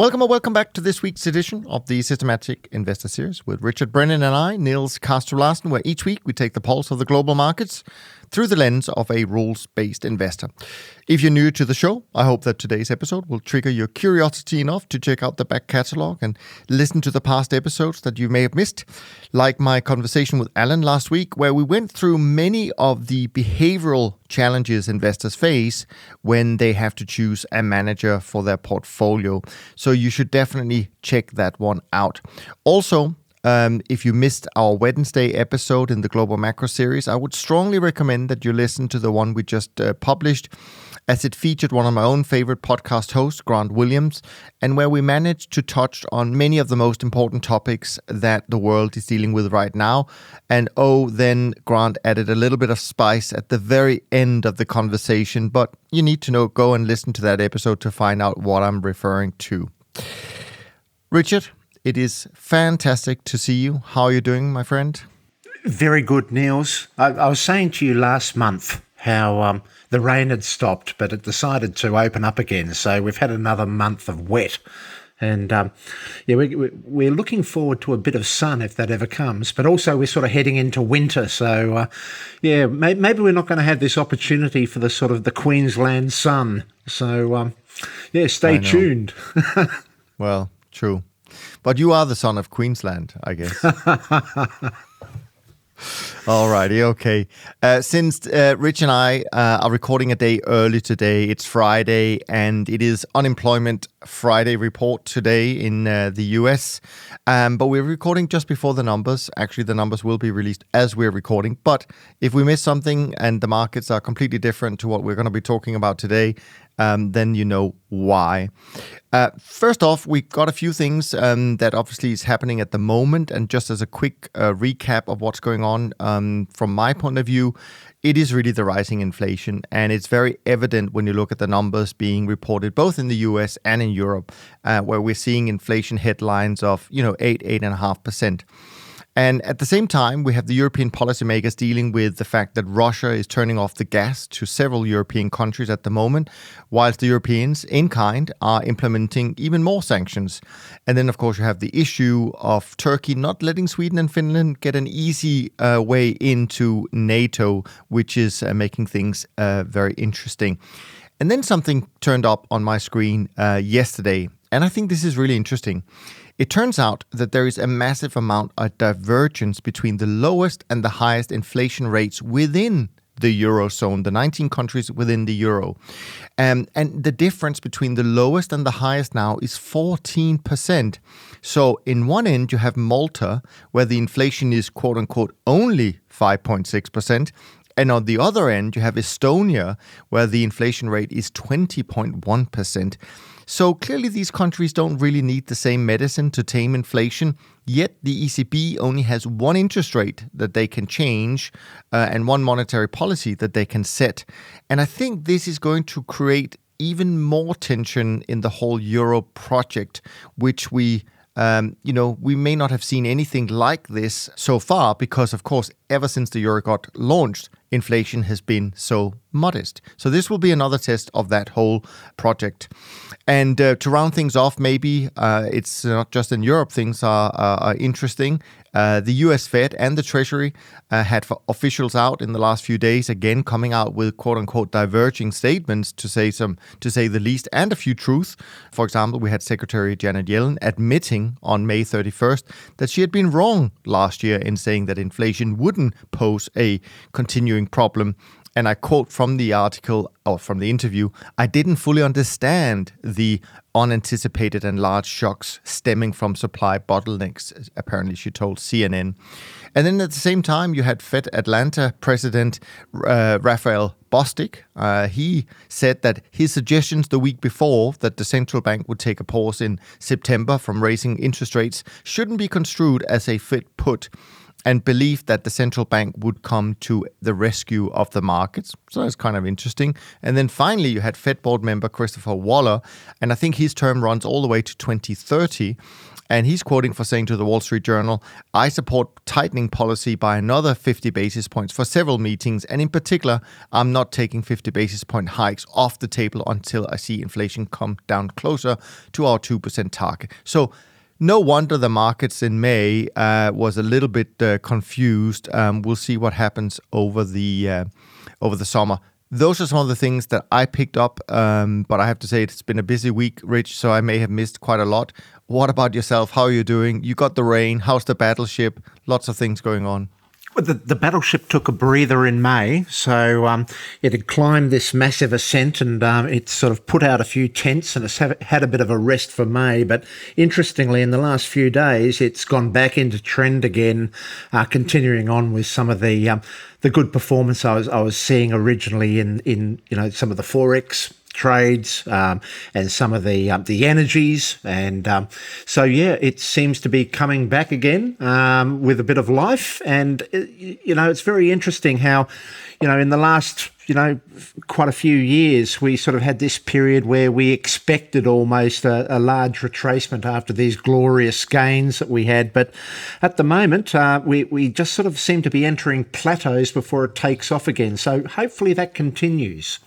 Welcome or welcome back to this week's edition of the Systematic Investor Series with Richard Brennan and I, Niels Kaastrup Larsen, where each week we take the pulse of the global markets through the lens of a rules based investor. If you're new to the show, I hope that today's episode will trigger your curiosity enough to check out the back catalog and listen to the past episodes that you may have missed, like my conversation with Alan last week, where we went through many of the behavioral challenges investors face when they have to choose a manager for their portfolio. So you should definitely check that one out. Also, um, if you missed our Wednesday episode in the Global Macro series, I would strongly recommend that you listen to the one we just uh, published, as it featured one of my own favorite podcast hosts, Grant Williams, and where we managed to touch on many of the most important topics that the world is dealing with right now. And oh, then Grant added a little bit of spice at the very end of the conversation, but you need to know, go and listen to that episode to find out what I'm referring to. Richard, it is fantastic to see you. How are you doing, my friend? Very good, Niels. I, I was saying to you last month how um, the rain had stopped, but it decided to open up again. So we've had another month of wet. And um, yeah, we, we're looking forward to a bit of sun if that ever comes. But also, we're sort of heading into winter. So uh, yeah, may, maybe we're not going to have this opportunity for the sort of the Queensland sun. So um, yeah, stay tuned. well, true. But you are the son of Queensland, I guess. Alrighty, okay. Uh, since uh, Rich and I uh, are recording a day early today, it's Friday, and it is Unemployment Friday report today in uh, the US. Um, but we're recording just before the numbers. Actually, the numbers will be released as we're recording. But if we miss something and the markets are completely different to what we're going to be talking about today, um, then you know why. Uh, first off, we got a few things um, that obviously is happening at the moment, and just as a quick uh, recap of what's going on um, from my point of view, it is really the rising inflation, and it's very evident when you look at the numbers being reported both in the U.S. and in Europe, uh, where we're seeing inflation headlines of you know eight, eight and at the same time, we have the European policymakers dealing with the fact that Russia is turning off the gas to several European countries at the moment, whilst the Europeans, in kind, are implementing even more sanctions. And then, of course, you have the issue of Turkey not letting Sweden and Finland get an easy uh, way into NATO, which is uh, making things uh, very interesting. And then something turned up on my screen uh, yesterday, and I think this is really interesting. It turns out that there is a massive amount of divergence between the lowest and the highest inflation rates within the eurozone, the 19 countries within the euro. Um, and the difference between the lowest and the highest now is 14%. So, in one end, you have Malta, where the inflation is quote unquote only 5.6%. And on the other end, you have Estonia, where the inflation rate is 20.1%. So clearly, these countries don't really need the same medicine to tame inflation. Yet the ECB only has one interest rate that they can change uh, and one monetary policy that they can set. And I think this is going to create even more tension in the whole euro project, which we um, you know, we may not have seen anything like this so far because, of course, ever since the euro got launched, inflation has been so modest. So this will be another test of that whole project. And uh, to round things off, maybe uh, it's not just in Europe, things are, are interesting. Uh, the US Fed and the Treasury uh, had officials out in the last few days again coming out with quote unquote diverging statements to say some to say the least and a few truths. For example, we had Secretary Janet Yellen admitting on May 31st that she had been wrong last year in saying that inflation wouldn't pose a continuing problem and I quote from the article or from the interview I didn't fully understand the unanticipated and large shocks stemming from supply bottlenecks, apparently, she told CNN. And then at the same time, you had Fed Atlanta President uh, Raphael Bostic. Uh, he said that his suggestions the week before that the central bank would take a pause in September from raising interest rates shouldn't be construed as a Fed put and believed that the central bank would come to the rescue of the markets. So that's kind of interesting. And then finally, you had Fed board member Christopher Waller, and I think his term runs all the way to 2030. And he's quoting for saying to the Wall Street Journal, I support tightening policy by another 50 basis points for several meetings. And in particular, I'm not taking 50 basis point hikes off the table until I see inflation come down closer to our 2% target. So no wonder the markets in May uh, was a little bit uh, confused. Um, we'll see what happens over the uh, over the summer those are some of the things that I picked up. Um, but I have to say, it's been a busy week, Rich, so I may have missed quite a lot. What about yourself? How are you doing? You got the rain. How's the battleship? Lots of things going on. The, the battleship took a breather in May, so um, it had climbed this massive ascent and um, it sort of put out a few tents and it's had a bit of a rest for May. But interestingly, in the last few days, it's gone back into trend again, uh, continuing on with some of the um, the good performance I was I was seeing originally in in you know some of the forex trades um, and some of the um, the energies. And um, so yeah it seems to be coming back again um, with a bit of life. And uh, you know it's very interesting how you know in the last you know quite a few years we sort of had this period where we expected almost a, a large retracement after these glorious gains that we had. But at the moment uh, we, we just sort of seem to be entering plateaus before it takes off again. So hopefully that continues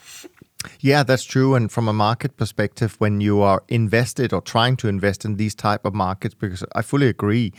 yeah, that's true. And from a market perspective, when you are invested or trying to invest in these type of markets, because I fully agree,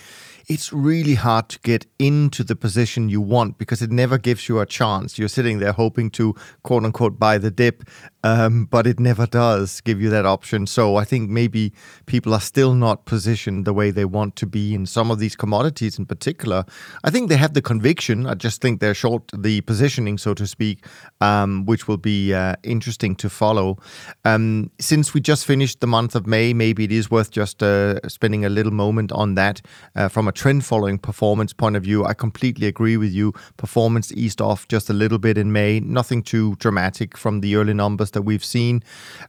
it's really hard to get into the position you want because it never gives you a chance. You're sitting there hoping to quote unquote buy the dip, um, but it never does give you that option. So I think maybe people are still not positioned the way they want to be in some of these commodities in particular. I think they have the conviction. I just think they're short the positioning, so to speak, um, which will be uh, interesting to follow. Um, since we just finished the month of May, maybe it is worth just uh, spending a little moment on that uh, from a trend following performance point of view, I completely agree with you. Performance eased off just a little bit in May, nothing too dramatic from the early numbers that we've seen.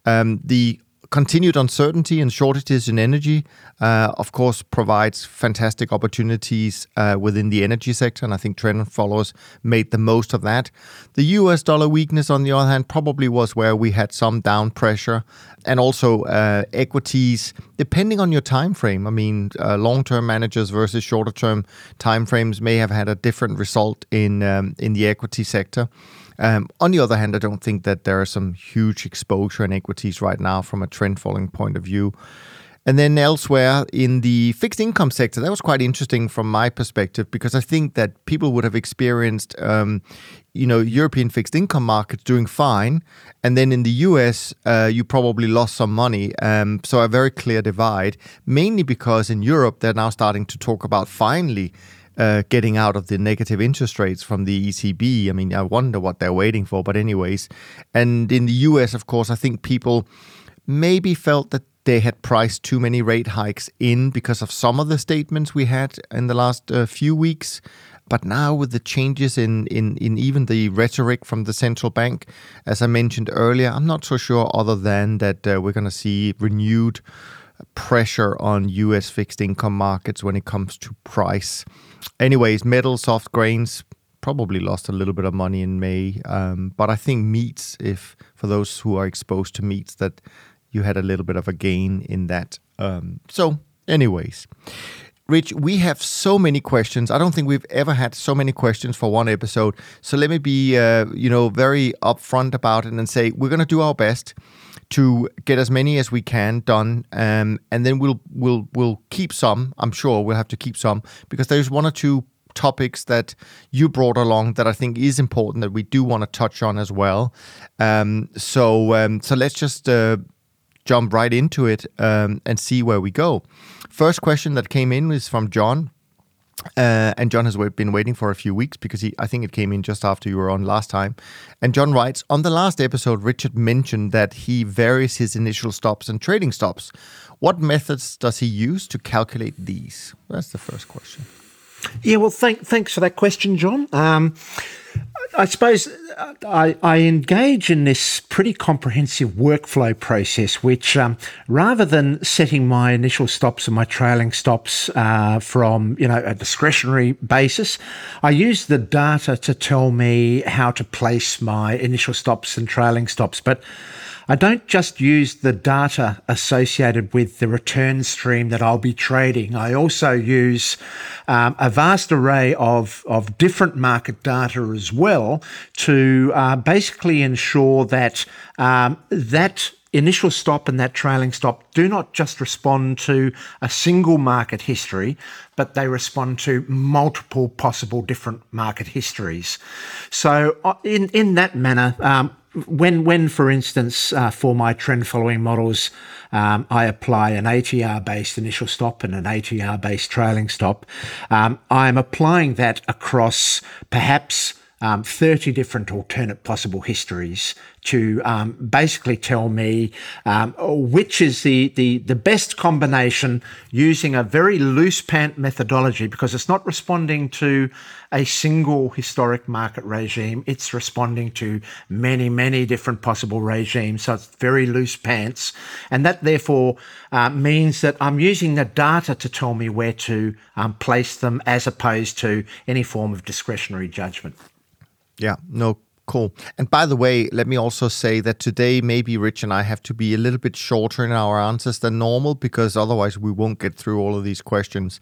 Um, the continued uncertainty and shortages in energy, uh, of course, provides fantastic opportunities uh, within the energy sector, and I think trend followers made the most of that. The U.S. dollar weakness, on the other hand, probably was where we had some down pressure, and also uh, equities, depending on your time frame. I mean, long-term managers versus shorter-term time frames may have had a different result in um, in the equity sector. Um, on the other hand, I don't think that there are some huge exposure in equities right now from a trend following point of view. And then elsewhere in the fixed income sector, that was quite interesting from my perspective because I think that people would have experienced, um, you know, European fixed income markets doing fine, and then in the U.S. Uh, you probably lost some money. Um, so a very clear divide, mainly because in Europe they're now starting to talk about finally uh, getting out of the negative interest rates from the ECB. I mean, I wonder what they're waiting for. But, anyways, and in the US, of course, I think people maybe felt that they had priced too many rate hikes in because of some of the statements we had in the last uh, few weeks. But now, with the changes in, in, in even the rhetoric from the central bank, as I mentioned earlier, I'm not so sure, other than that uh, we're going to see renewed pressure on US fixed income markets when it comes to price. Anyways, metal, soft grains probably lost a little bit of money in May, um, but I think meats, if for those who are exposed to meats, that you had a little bit of a gain in that. Um, so, anyways. Rich, we have so many questions. I don't think we've ever had so many questions for one episode. So let me be, uh, you know, very upfront about it and say we're going to do our best to get as many as we can done, um, and then we'll we'll we'll keep some. I'm sure we'll have to keep some because there's one or two topics that you brought along that I think is important that we do want to touch on as well. Um, so um, so let's just uh, jump right into it um, and see where we go. First question that came in was from John. Uh, and John has been waiting for a few weeks because he, I think it came in just after you were on last time. And John writes On the last episode, Richard mentioned that he varies his initial stops and trading stops. What methods does he use to calculate these? That's the first question. Yeah, well, thank, thanks for that question, John. Um, I suppose uh, I, I, engage in this pretty comprehensive workflow process, which um, rather than setting my initial stops and my trailing stops uh, from you know a discretionary basis, I use the data to tell me how to place my initial stops and trailing stops. But I don't just use the data associated with the return stream that I'll be trading. I also use um, a vast array of, of different market data as well to uh, basically ensure that um, that initial stop and that trailing stop do not just respond to a single market history, but they respond to multiple possible different market histories. So, uh, in, in that manner, um, when, when for instance, uh, for my trend following models, um, I apply an ATR based initial stop and an ATR based trailing stop, um, I'm applying that across perhaps um, 30 different alternate possible histories to um, basically tell me um, which is the, the, the best combination using a very loose pant methodology because it's not responding to a single historic market regime. It's responding to many, many different possible regimes. So it's very loose pants. And that therefore uh, means that I'm using the data to tell me where to um, place them as opposed to any form of discretionary judgment. Yeah, no, cool. And by the way, let me also say that today maybe Rich and I have to be a little bit shorter in our answers than normal because otherwise we won't get through all of these questions.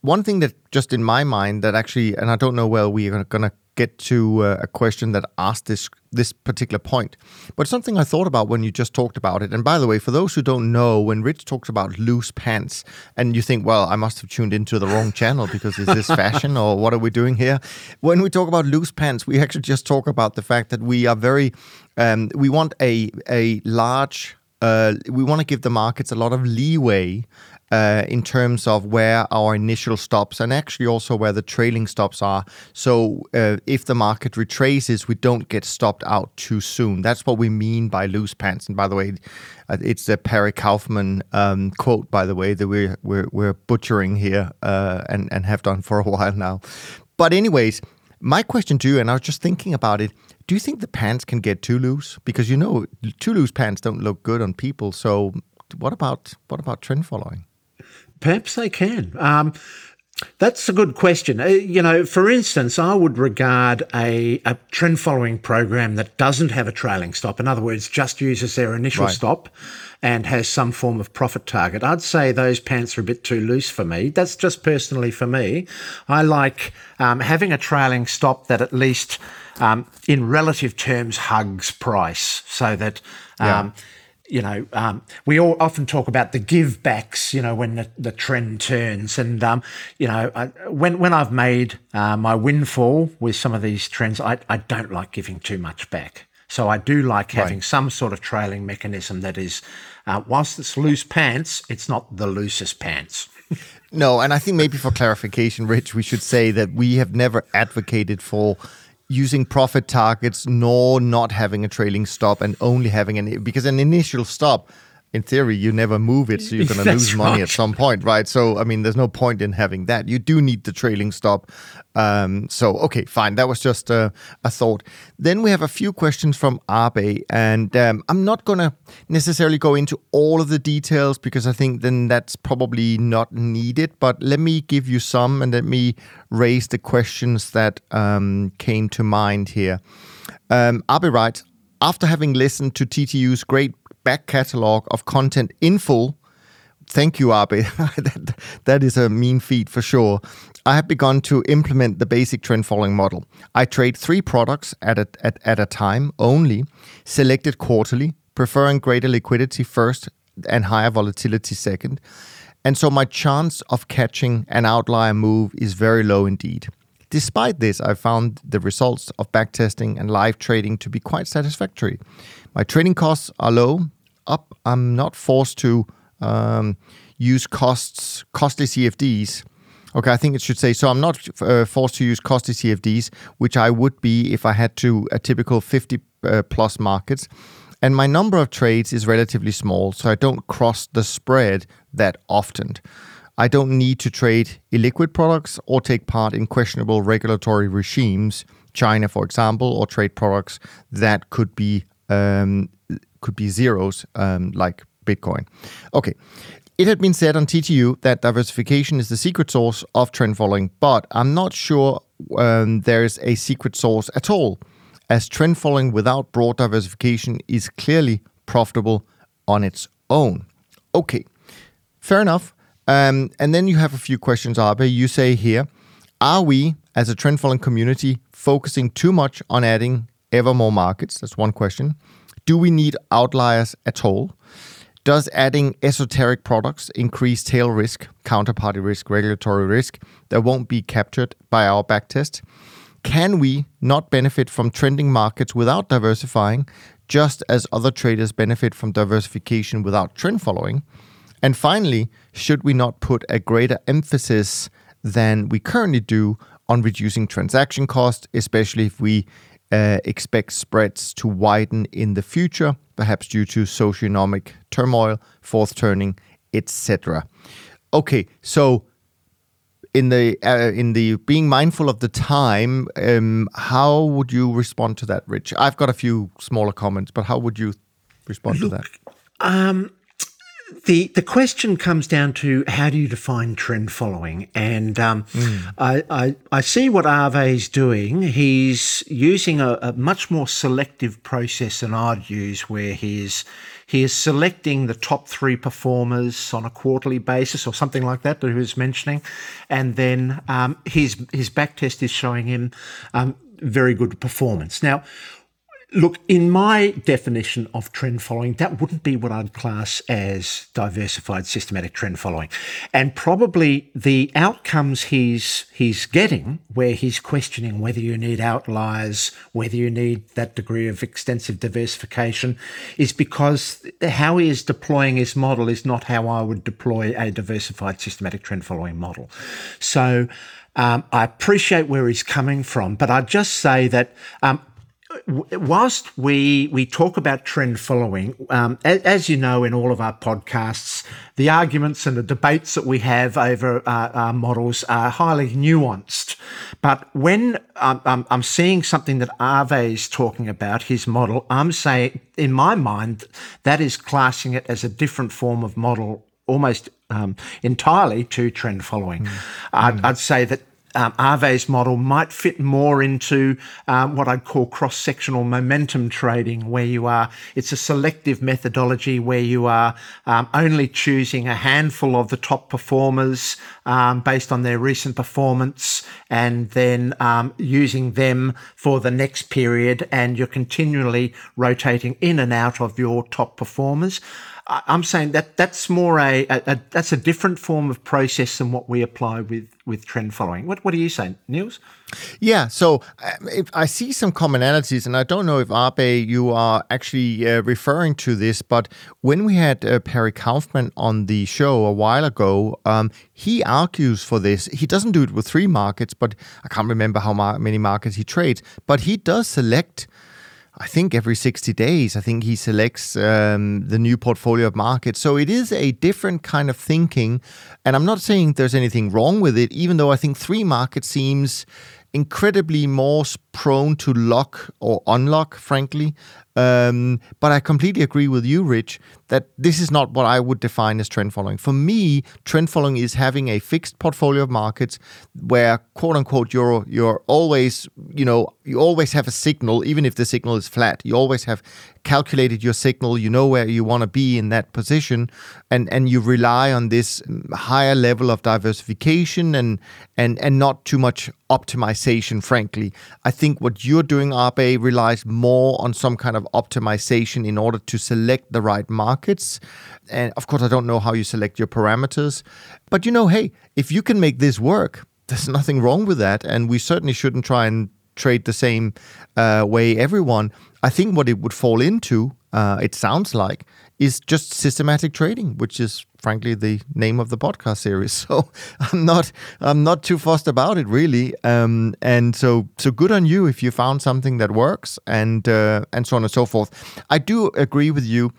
One thing that just in my mind that actually, and I don't know where we are going to get to uh, a question that asked this this particular point, but something I thought about when you just talked about it. And by the way, for those who don't know, when Rich talks about loose pants, and you think, well, I must have tuned into the wrong channel because is this fashion or what are we doing here? When we talk about loose pants, we actually just talk about the fact that we are very, um, we want a a large. Uh, we want to give the markets a lot of leeway uh, in terms of where our initial stops and actually also where the trailing stops are. So uh, if the market retraces, we don't get stopped out too soon. That's what we mean by loose pants. And by the way, uh, it's a Perry Kaufman um, quote, by the way, that we're we're, we're butchering here uh, and and have done for a while now. But anyways. My question to you, and I was just thinking about it. Do you think the pants can get too loose? Because you know, too loose pants don't look good on people. So, what about what about trend following? Perhaps they can. Um, that's a good question. Uh, you know, for instance, I would regard a, a trend following program that doesn't have a trailing stop, in other words, just uses their initial right. stop and has some form of profit target. I'd say those pants are a bit too loose for me. That's just personally for me. I like um, having a trailing stop that at least um, in relative terms hugs price so that. Um, yeah you know, um, we all often talk about the give backs, you know, when the, the trend turns. And, um, you know, I, when, when I've made uh, my windfall with some of these trends, I, I don't like giving too much back. So I do like having right. some sort of trailing mechanism that is, uh, whilst it's loose pants, it's not the loosest pants. no, and I think maybe for clarification, Rich, we should say that we have never advocated for using profit targets nor not having a trailing stop and only having an because an initial stop in theory, you never move it, so you're going to lose money right. at some point, right? So, I mean, there's no point in having that. You do need the trailing stop. Um, so, okay, fine. That was just a, a, thought. Then we have a few questions from Abe, and um, I'm not going to necessarily go into all of the details because I think then that's probably not needed. But let me give you some and let me raise the questions that um, came to mind here. Um, Abe writes, after having listened to TTU's great back catalog of content in full. Thank you, Abe. that, that is a mean feat for sure. I have begun to implement the basic trend following model. I trade three products at a, at, at a time only, selected quarterly, preferring greater liquidity first and higher volatility second. And so my chance of catching an outlier move is very low indeed. Despite this, I found the results of backtesting and live trading to be quite satisfactory. My trading costs are low. Up, I'm not forced to um, use costs costly CFDs. Okay, I think it should say so. I'm not uh, forced to use costly CFDs, which I would be if I had to a typical 50 uh, plus markets. And my number of trades is relatively small, so I don't cross the spread that often. I don't need to trade illiquid products or take part in questionable regulatory regimes China, for example, or trade products that could be um, could be zeros um, like Bitcoin. Okay. It had been said on TTU that diversification is the secret source of trend following, but I'm not sure um, there's a secret source at all, as trend following without broad diversification is clearly profitable on its own. Okay, fair enough. Um, and then you have a few questions, Abe. You say here, are we, as a trend following community, focusing too much on adding ever more markets? That's one question. Do we need outliers at all? Does adding esoteric products increase tail risk, counterparty risk, regulatory risk that won't be captured by our backtest? Can we not benefit from trending markets without diversifying, just as other traders benefit from diversification without trend following? And finally, should we not put a greater emphasis than we currently do on reducing transaction costs, especially if we expect spreads to widen in the future, perhaps due to socioeconomic turmoil, fourth turning, etc. Okay, so in the uh, in the being mindful of the time, um, how would you respond to that, Rich? I've got a few smaller comments, but how would you respond Look, to that? Um, the the question comes down to how do you define trend following, and um, mm. I, I, I see is doing. He's using a, a, much more selective process than I'd use, where he's he is selecting the top three performers on a quarterly basis or something like that that he was mentioning, and then um, his his back test is showing him um, very good performance. Now Look, in my definition of trend following, that wouldn't be what I'd class as diversified systematic trend following. And probably the outcomes he's he's getting, where he's questioning whether you need outliers, whether you need that degree of extensive diversification, is because how he is deploying his model is not how I would deploy a diversified systematic trend following model. So um, I appreciate where he's coming from, but I'd just say that um, whilst we we talk about trend following, um, as, as, you know, in all of our podcasts, the arguments and the debates that we have over uh, our models are highly nuanced. But when I'm, I'm seeing something that Abe is talking about, his model, I'm saying, in my mind, that is classing it as a different form of model, almost um, entirely to trend following. Mm. I'd, I'd say that um, model might fit more into um, what I'd call cross-sectional momentum trading, where you are, it's a selective methodology where you are um, only choosing a handful of the top performers um, based on their recent performance and then um, using them for the next period and you're continually rotating in and out of your top performers. I'm saying that that's more a, a, a, that's a different form of process than what we apply with with trend following. What what are you saying, Niels? Yeah, so um, I see some commonalities, and I don't know if Abe you are actually uh, referring to this, but when we had uh, Perry Kaufman on the show a while ago, um, he argues for this. He doesn't do it with three markets, but I can't remember how many markets he trades, but he does select I think every 60 days, I think he selects um, the new portfolio of markets. So it is a different kind of thinking. And I'm not saying there's anything wrong with it, even though I think three market seems incredibly more prone to lock or unlock, frankly. Um, but I completely agree with you, Rich, that this is not what I would define as trend following. For me, trend following is having a fixed portfolio of markets where, quote unquote, you're you're always, you know, you always have a signal, even if the signal is flat. You always have calculated your signal. You know where you want to be in that position, and and you rely on this higher level of diversification and and and not too much optimization. Frankly, I think what you're doing, Abe, relies more on some kind of optimization in order to select the right markets. And of course, I don't know how you select your parameters, but you know, hey, if you can make this work, there's nothing wrong with that. And we certainly shouldn't try and trade the same uh, way everyone. I think what it would fall into, uh, it sounds like, is just systematic trading, which is frankly the name of the podcast series. So I'm not I'm not too fussed about it really. Um, and so so good on you if you found something that works and uh, and so on and so forth. I do agree with you.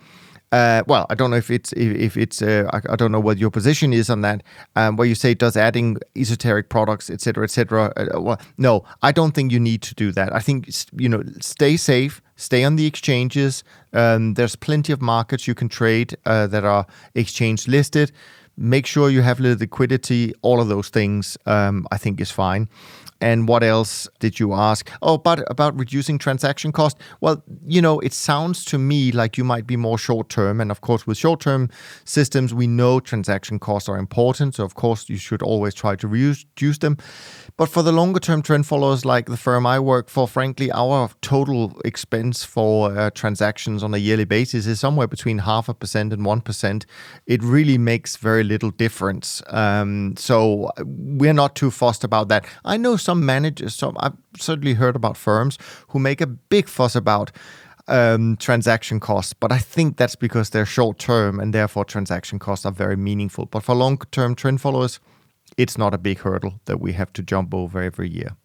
Uh, well, I don't know if it's if, it's uh, I, I, don't know what your position is on that. Um, where you say does adding esoteric products, etc., etc. Uh, well, no, I don't think you need to do that. I think you know, stay safe, stay on the exchanges. Um, there's plenty of markets you can trade uh, that are exchange listed. Make sure you have liquidity. All of those things, um, I think, is fine. And what else did you ask? Oh, but about reducing transaction cost. Well, you know, it sounds to me like you might be more short term. And of course, with short term systems, we know transaction costs are important. So, of course, you should always try to reduce them. But for the longer term trend followers like the firm I work for, frankly, our total expense for uh, transactions on a yearly basis is somewhere between half a percent and 1%. It really makes very little difference. Um, so we're not too fussed about that. I know some managers, some, I've certainly heard about firms who make a big fuss about um, transaction costs, but I think that's because they're short term and therefore transaction costs are very meaningful. But for long term trend followers, it's not a big hurdle that we have to jump over every year.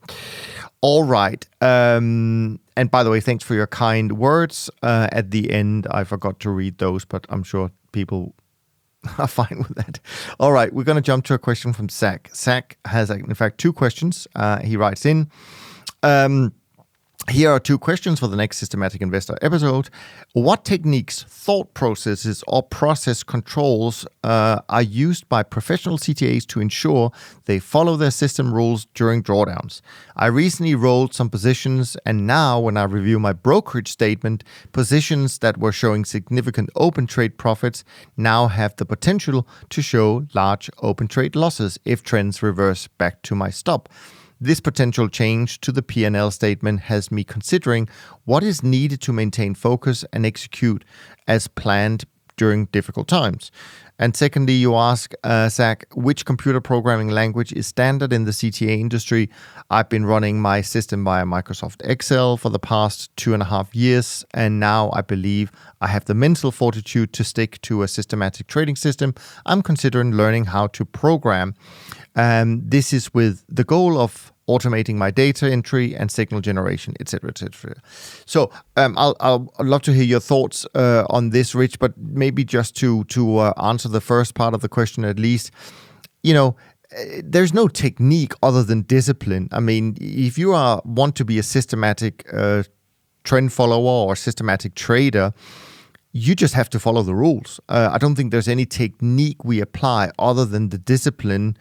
All right. Um, and by the way, thanks for your kind words uh, at the end. I forgot to read those, but I'm sure people are fine with that. All right. We're going to jump to a question from Zach. Zach has, in fact, two questions. Uh, he writes in. Um, here are two questions for the next Systematic Investor episode. What techniques, thought processes, or process controls uh, are used by professional CTAs to ensure they follow their system rules during drawdowns? I recently rolled some positions, and now when I review my brokerage statement, positions that were showing significant open trade profits now have the potential to show large open trade losses if trends reverse back to my stop. This potential change to the P&L statement has me considering what is needed to maintain focus and execute as planned during difficult times. And secondly, you ask, uh, Zach, which computer programming language is standard in the CTA industry? I've been running my system via Microsoft Excel for the past two and a half years, and now I believe I have the mental fortitude to stick to a systematic trading system. I'm considering learning how to program. Um, this is with the goal of automating my data entry and signal generation, etc., etc. So um, I'll, I'll I'd love to hear your thoughts uh, on this, Rich. But maybe just to to uh, answer the first part of the question at least, you know. Uh, there's no technique other than discipline. I mean, if you are want to be a systematic uh, trend follower or systematic trader, you just have to follow the rules. Uh, I don't think there's any technique we apply other than the discipline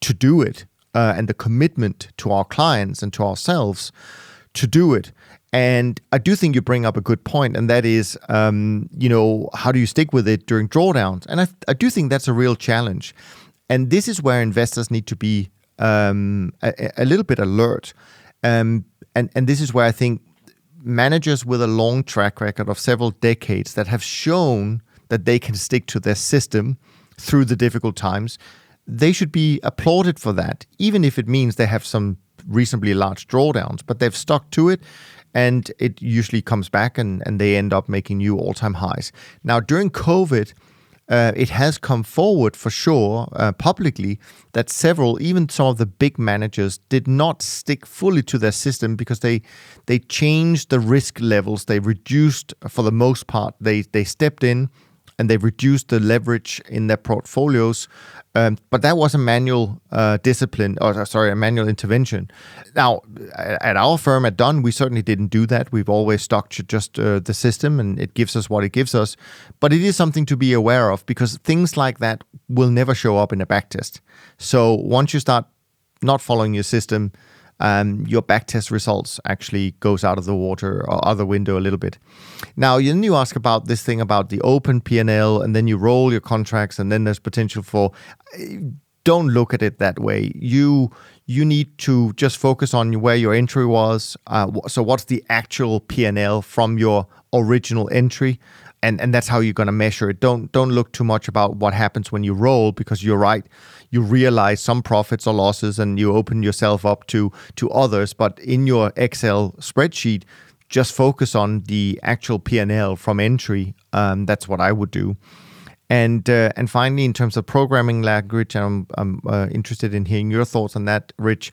to do it uh, and the commitment to our clients and to ourselves to do it. And I do think you bring up a good point, and that is, um, you know, how do you stick with it during drawdowns? And I, I do think that's a real challenge. And this is where investors need to be um, a, a, little bit alert. Um, and, and this is where I think managers with a long track record of several decades that have shown that they can stick to their system through the difficult times they should be applauded for that, even if it means they have some reasonably large drawdowns, but they've stuck to it and it usually comes back and, and they end up making new all time highs. Now, during COVID, uh, it has come forward for sure uh, publicly that several, even some of the big managers, did not stick fully to their system because they they changed the risk levels. They reduced, for the most part, they they stepped in and they reduced the leverage in their portfolios. Um, but that was a manual uh, discipline, or uh, sorry, a manual intervention. Now, at our firm at Dunn, we certainly didn't do that. We've always to just uh, the system, and it gives us what it gives us. But it is something to be aware of because things like that will never show up in a backtest. So once you start not following your system, um, your backtest results actually goes out of the water or other window a little bit. Now, then you ask about this thing about the open P&L, and then you roll your contracts, and then there's potential for. Don't look at it that way. You you need to just focus on where your entry was. Uh, so, what's the actual P&L from your original entry? and and that's how you're going to measure it. Don't don't look too much about what happens when you roll because you're right you realize some profits or losses and you open yourself up to to others. But in your excel spreadsheet just focus on the actual p&l from entry. Um, that's what i would do. And uh, and finally in terms of programming language i'm, I'm uh, interested in hearing your thoughts on that rich.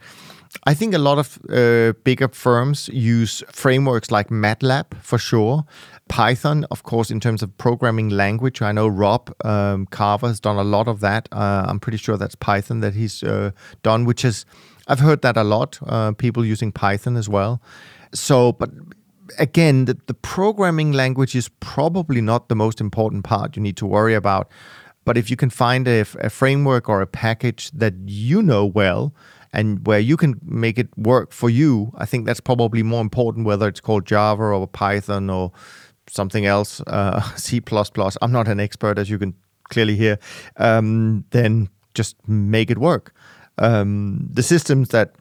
I think a lot of uh, bigger firms use frameworks like MATLAB for sure. Python, of course, in terms of programming language. I know Rob um, Carver has done a lot of that. Uh, I'm pretty sure that's Python that he's uh, done, which is, I've heard that a lot. Uh, people using Python as well. So, but again, the, the programming language is probably not the most important part you need to worry about. But if you can find a, a framework or a package that you know well, and where you can make it work for you, I think that's probably more important, whether it's called Java or Python or something else, uh, C++. I'm not an expert, as you can clearly hear. Um, then just make it work. Um, the systems that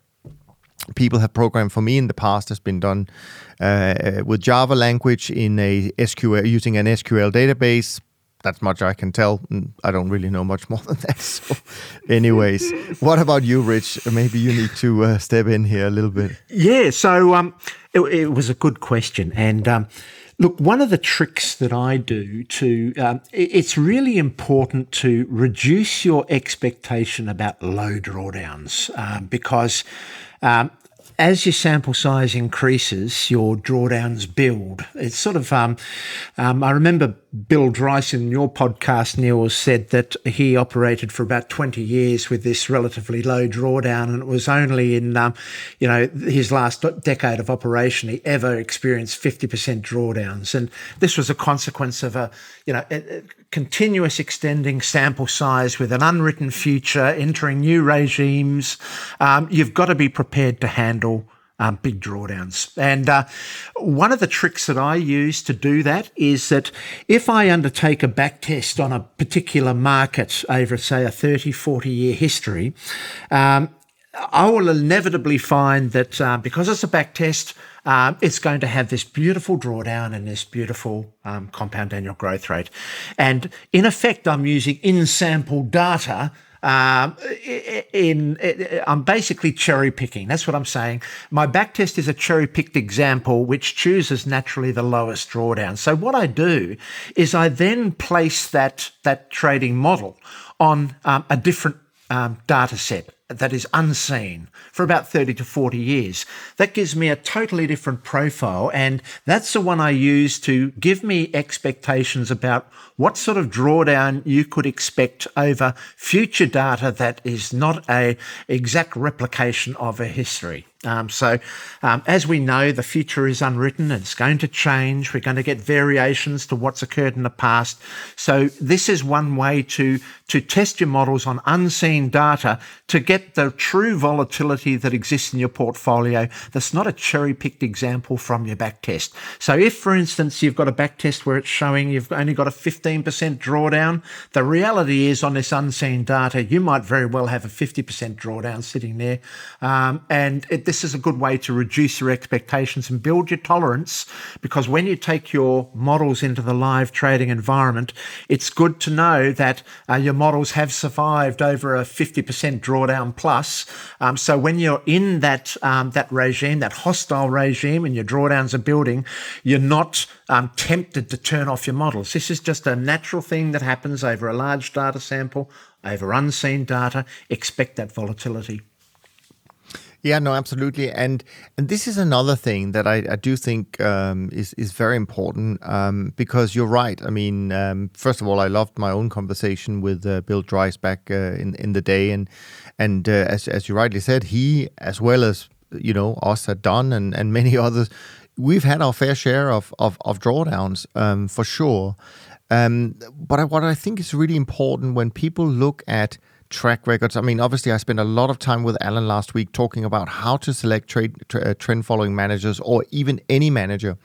people have programmed for me in the past has been done uh, with Java language in a SQL using an SQL database that's much I can tell. Mm, I don't really know much more than that. So, anyways, what about you, Rich? Maybe you need to uh, step in here a little bit. Yeah. So um, it, it was a good question, and um, look, one of the tricks that I do to um, it's really important to reduce your expectation about low drawdowns um, because um, as your sample size increases, your drawdowns build. It's sort of, um, um, I remember Bill Dreiss in your podcast, Neil, said that he operated for about 20 years with this relatively low drawdown. And it was only in, um, you know, his last decade of operation, he ever experienced 50% drawdowns. And this was a consequence of a, you know, a, a continuous extending sample size with an unwritten future, entering new regimes. Um, you've got to be prepared to handle um, big drawdowns. And uh, one of the tricks that I use to do that is that if I undertake a back test on a particular market over, say, a 30, 40 year history, um, I will inevitably find that uh, because it's a back test, um, it's going to have this beautiful drawdown and this beautiful um, compound annual growth rate. And in effect, I'm using in sample data um, in, in, I'm basically cherry picking. That's what I'm saying. My backtest is a cherry picked example which chooses naturally the lowest drawdown. So what I do is I then place that that trading model on um, a different um, data set that is unseen for about 30 to 40 years. That gives me a totally different profile. And that's the one I use to give me expectations about what sort of drawdown you could expect over future data that is not a exact replication of a history. Um, so, um, as we know, the future is unwritten. It's going to change. We're going to get variations to what's occurred in the past. So, this is one way to to test your models on unseen data to get the true volatility that exists in your portfolio. That's not a cherry picked example from your back test. So, if, for instance, you've got a back test where it's showing you've only got a 15% drawdown, the reality is on this unseen data, you might very well have a 50% drawdown sitting there, um, and it, this is a good way to reduce your expectations and build your tolerance because when you take your models into the live trading environment, it's good to know that uh, your models have survived over a 50% drawdown plus. Um, so when you're in that, um, that regime, that hostile regime, and your drawdowns are building, you're not um, tempted to turn off your models. This is just a natural thing that happens over a large data sample, over unseen data. Expect that volatility. Yeah, no, absolutely, and and this is another thing that I, I do think um, is is very important um, because you're right. I mean, um, first of all, I loved my own conversation with uh, Bill Dreiss back uh, in in the day, and and uh, as as you rightly said, he as well as you know us Don and and many others, we've had our fair share of of, of drawdowns um, for sure. Um, but I, what I think is really important when people look at track records. I mean, obviously, I spent a lot of time with Alan last week talking about how to select trade, uh, trend following managers or even any manager.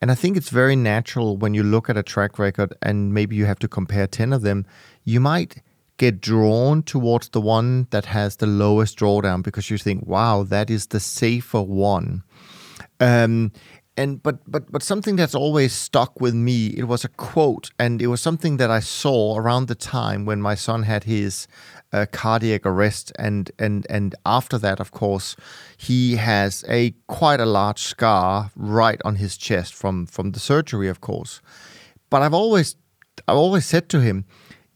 And I think it's very natural when you look at a track record and maybe you have to compare 10 of them, you might get drawn towards the one that has the lowest drawdown because you think, wow, that is the safer one. Um, and but but but something that's always stuck with me it was a quote and it was something that i saw around the time when my son had his uh, cardiac arrest and and and after that of course he has a quite a large scar right on his chest from from the surgery of course but i've always i've always said to him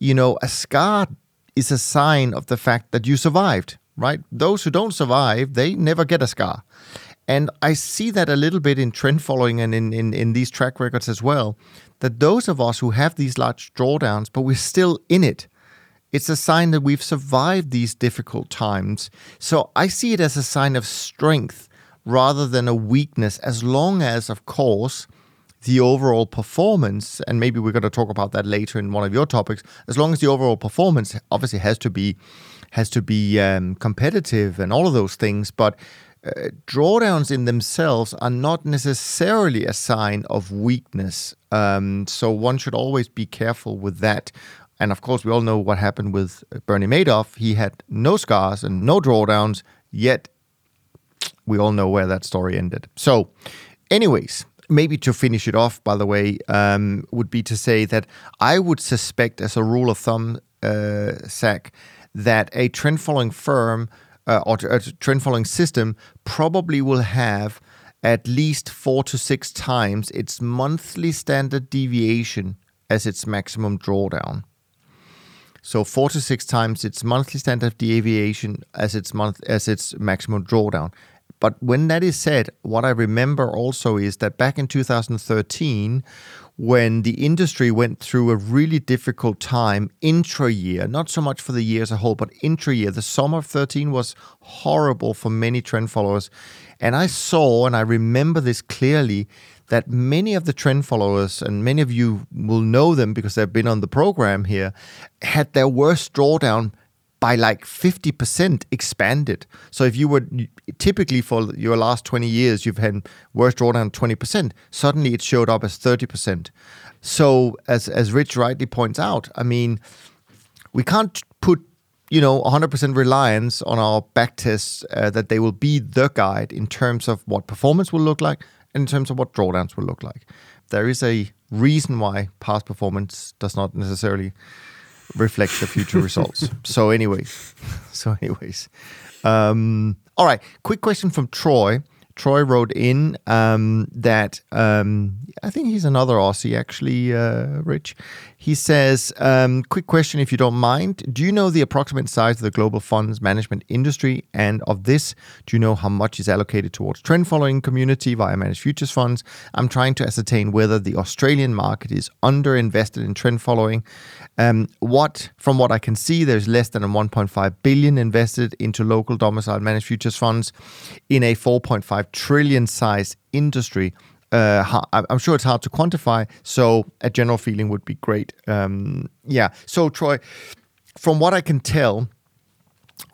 you know a scar is a sign of the fact that you survived right? Those who don't survive, they never get a scar. And I see that a little bit in trend following and in, in, in these track records as well. That those of us who have these large drawdowns, but we're still in it, it's a sign that we've survived these difficult times. So I see it as a sign of strength rather than a weakness, as long as, of course, the overall performance, and maybe we're going to talk about that later in one of your topics, as long as the overall performance obviously has to be has to be um, competitive and all of those things, but uh, drawdowns in themselves are not necessarily a sign of weakness. Um, so one should always be careful with that. And of course, we all know what happened with Bernie Madoff. He had no scars and no drawdowns, yet we all know where that story ended. So, anyways, maybe to finish it off, by the way, um, would be to say that I would suspect, as a rule of thumb, uh, that a trend following firm uh, or a trend following system probably will have at least four to six times its monthly standard deviation as its maximum drawdown. So four to six times its monthly standard deviation as its month as its maximum drawdown. But when that is said, what I remember also is that back in 2013, when the industry went through a really difficult time intra year, not so much for the year as a whole, but intra year, the summer of 13 was horrible for many trend followers. And I saw, and I remember this clearly, that many of the trend followers, and many of you will know them because they've been on the program here, had their worst drawdown by like 50% expanded. So if you were typically for your last 20 years, you've had worst drawdown 20%, suddenly it showed up as 30%. So as, as Rich rightly points out, I mean, we can't put you know 100% reliance on our back tests uh, that they will be the guide in terms of what performance will look like and in terms of what drawdowns will look like. There is a reason why past performance does not necessarily reflect the future results. So, anyways, so anyways, um, all right. Quick question from Troy. Troy wrote in um, that um, I think he's another Aussie, actually, uh, Rich. He says, um, quick question if you don't mind. Do you know the approximate size of the global funds management industry? And of this, do you know how much is allocated towards trend following community via managed futures funds? I'm trying to ascertain whether the Australian market is under invested in trend following. Um, what, from what I can see, there's less than a 1.5 billion invested into local domiciled managed futures funds in a 4.5 trillion size industry. Uh, I'm sure it's hard to quantify, so a general feeling would be great. Um, yeah. So, Troy, from what I can tell,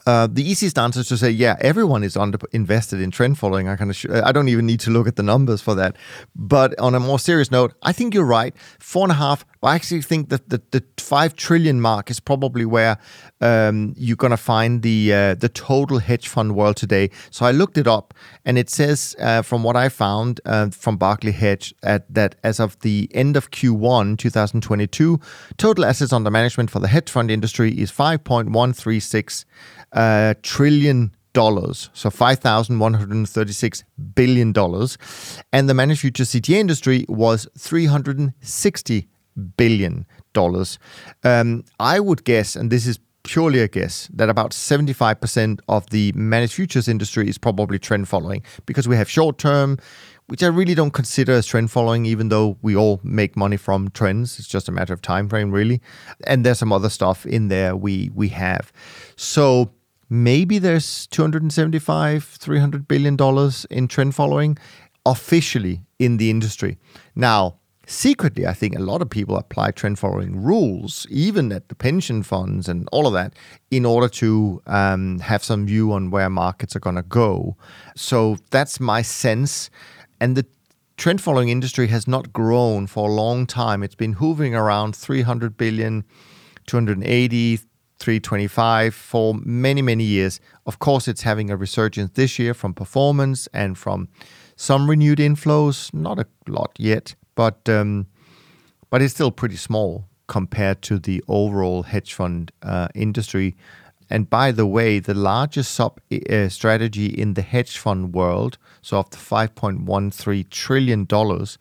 uh, the easiest answer is to say, yeah, everyone is under invested in trend following. I kind of, I don't even need to look at the numbers for that. But on a more serious note, I think you're right. Four and a half. I actually think that the, the five trillion mark is probably where um, you're going to find the uh, the total hedge fund world today. So I looked it up, and it says uh, from what I found uh, from Barclay Hedge at, that as of the end of Q1 2022, total assets under management for the hedge fund industry is 5.136 uh, trillion dollars, so five thousand one hundred thirty-six billion dollars, and the managed future CTA industry was three hundred sixty billion dollars. Um, I would guess, and this is purely a guess, that about seventy-five percent of the managed futures industry is probably trend following because we have short term. Which I really don't consider as trend following, even though we all make money from trends. It's just a matter of time frame, really. And there's some other stuff in there we we have. So maybe there's 275 300 billion dollars in trend following officially in the industry. Now secretly i think a lot of people apply trend following rules even at the pension funds and all of that in order to um, have some view on where markets are going to go. So that's my sense. And the trend following industry has not grown for a long time. It's been hovering around 300 billion 280 325 for many, many years. Of course, it's having a resurgence this year from performance and from some renewed inflows. Not a lot yet, but um, but it's still pretty small compared to the overall hedge fund uh, industry. And by the way, the largest sub uh, strategy in the hedge fund world, so of the 5.13 trillion dollars,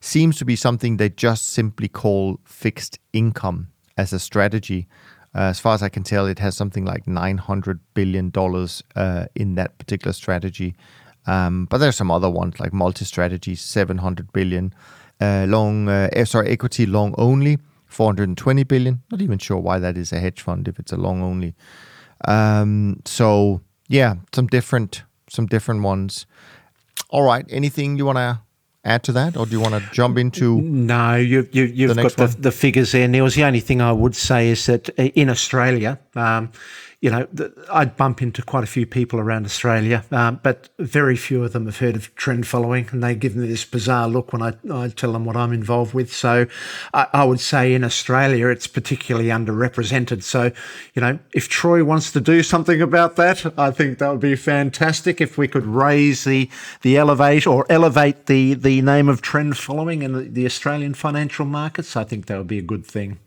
seems to be something they just simply call fixed income as a strategy. Uh, as far as I can tell, it has something like $900 billion uh, in that particular strategy. Um, but there's some other ones like multi-strategy, 700 billion, uh, long, uh, eh, sorry, equity long only, 420 billion. Not even sure why that is a hedge fund if it's a long only. Um, so yeah, some different, some different ones. All right. Anything you want to add to that, or do you want to jump into? No, you, you, you've the got the, the figures there, Niels. The only thing I would say is that uh, in Australia, um, you know, I'd bump into quite a few people around Australia, um, but very few of them have heard of trend following, and they give me this bizarre look when I, I tell them what I'm involved with. So I, I would say in Australia, it's particularly underrepresented. So, you know, if Troy wants to do something about that, I think that would be fantastic if we could raise the the elevate or elevate the the name of trend following in the, the Australian financial markets. I think that would be a good thing.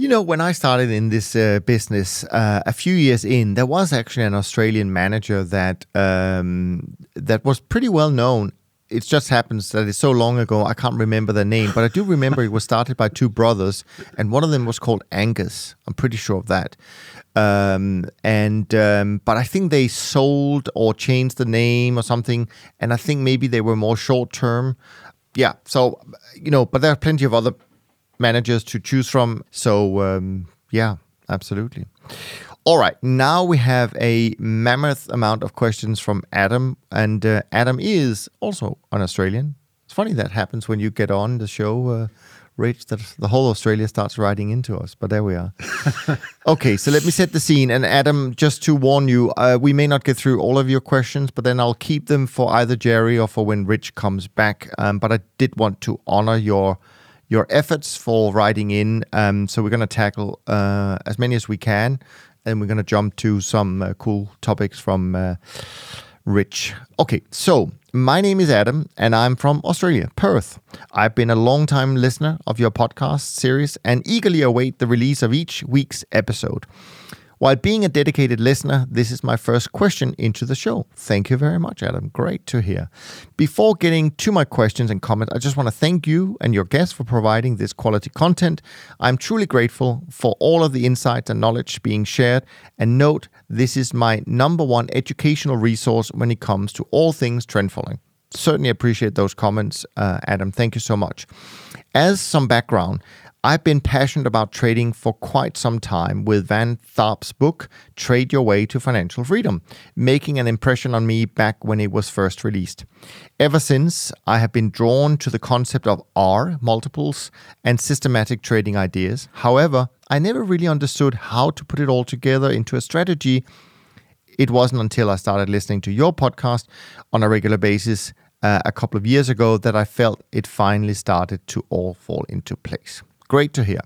You know, when I started in this uh, business uh, a few years in, there was actually an Australian manager that um, that was pretty well known. It just happens that it's so long ago I can't remember the name, but I do remember it was started by two brothers, and one of them was called Angus. I'm pretty sure of that. Um, and um, but I think they sold or changed the name or something, and I think maybe they were more short term. Yeah, so you know, but there are plenty of other managers to choose from. So um, yeah, absolutely. All right, now we have a mammoth amount of questions from Adam, and uh, Adam is also an Australian. It's funny that happens when you get on the show, uh, Rich, that the whole Australia starts writing into us, but there we are. okay, so let me set the scene. And Adam, just to warn you, uh, we may not get through all of your questions, but then I'll keep them for either Jerry or for when Rich comes back. Um, but I did want to honor your your efforts for writing in. Um, so we're going to tackle uh, as many as we can, and we're going to jump to some uh, cool topics from uh, Rich. Okay, so my name is Adam, and I'm from Australia, Perth. I've been a long-time listener of your podcast series and eagerly await the release of each week's episode. While being a dedicated listener, this is my first question into the show. Thank you very much, Adam. Great to hear. Before getting to my questions and comments, I just want to thank you and your guests for providing this quality content. I'm truly grateful for all of the insights and knowledge being shared. And note, this is my number one educational resource when it comes to all things trend following. Certainly appreciate those comments, uh, Adam. Thank you so much. As some background, I've been passionate about trading for quite some time with Van Tharp's book, Trade Your Way to Financial Freedom, making an impression on me back when it was first released. Ever since, I have been drawn to the concept of R, multiples, and systematic trading ideas. However, I never really understood how to put it all together into a strategy. It wasn't until I started listening to your podcast on a regular basis uh, a couple of years ago that I felt it finally started to all fall into place. Great to hear.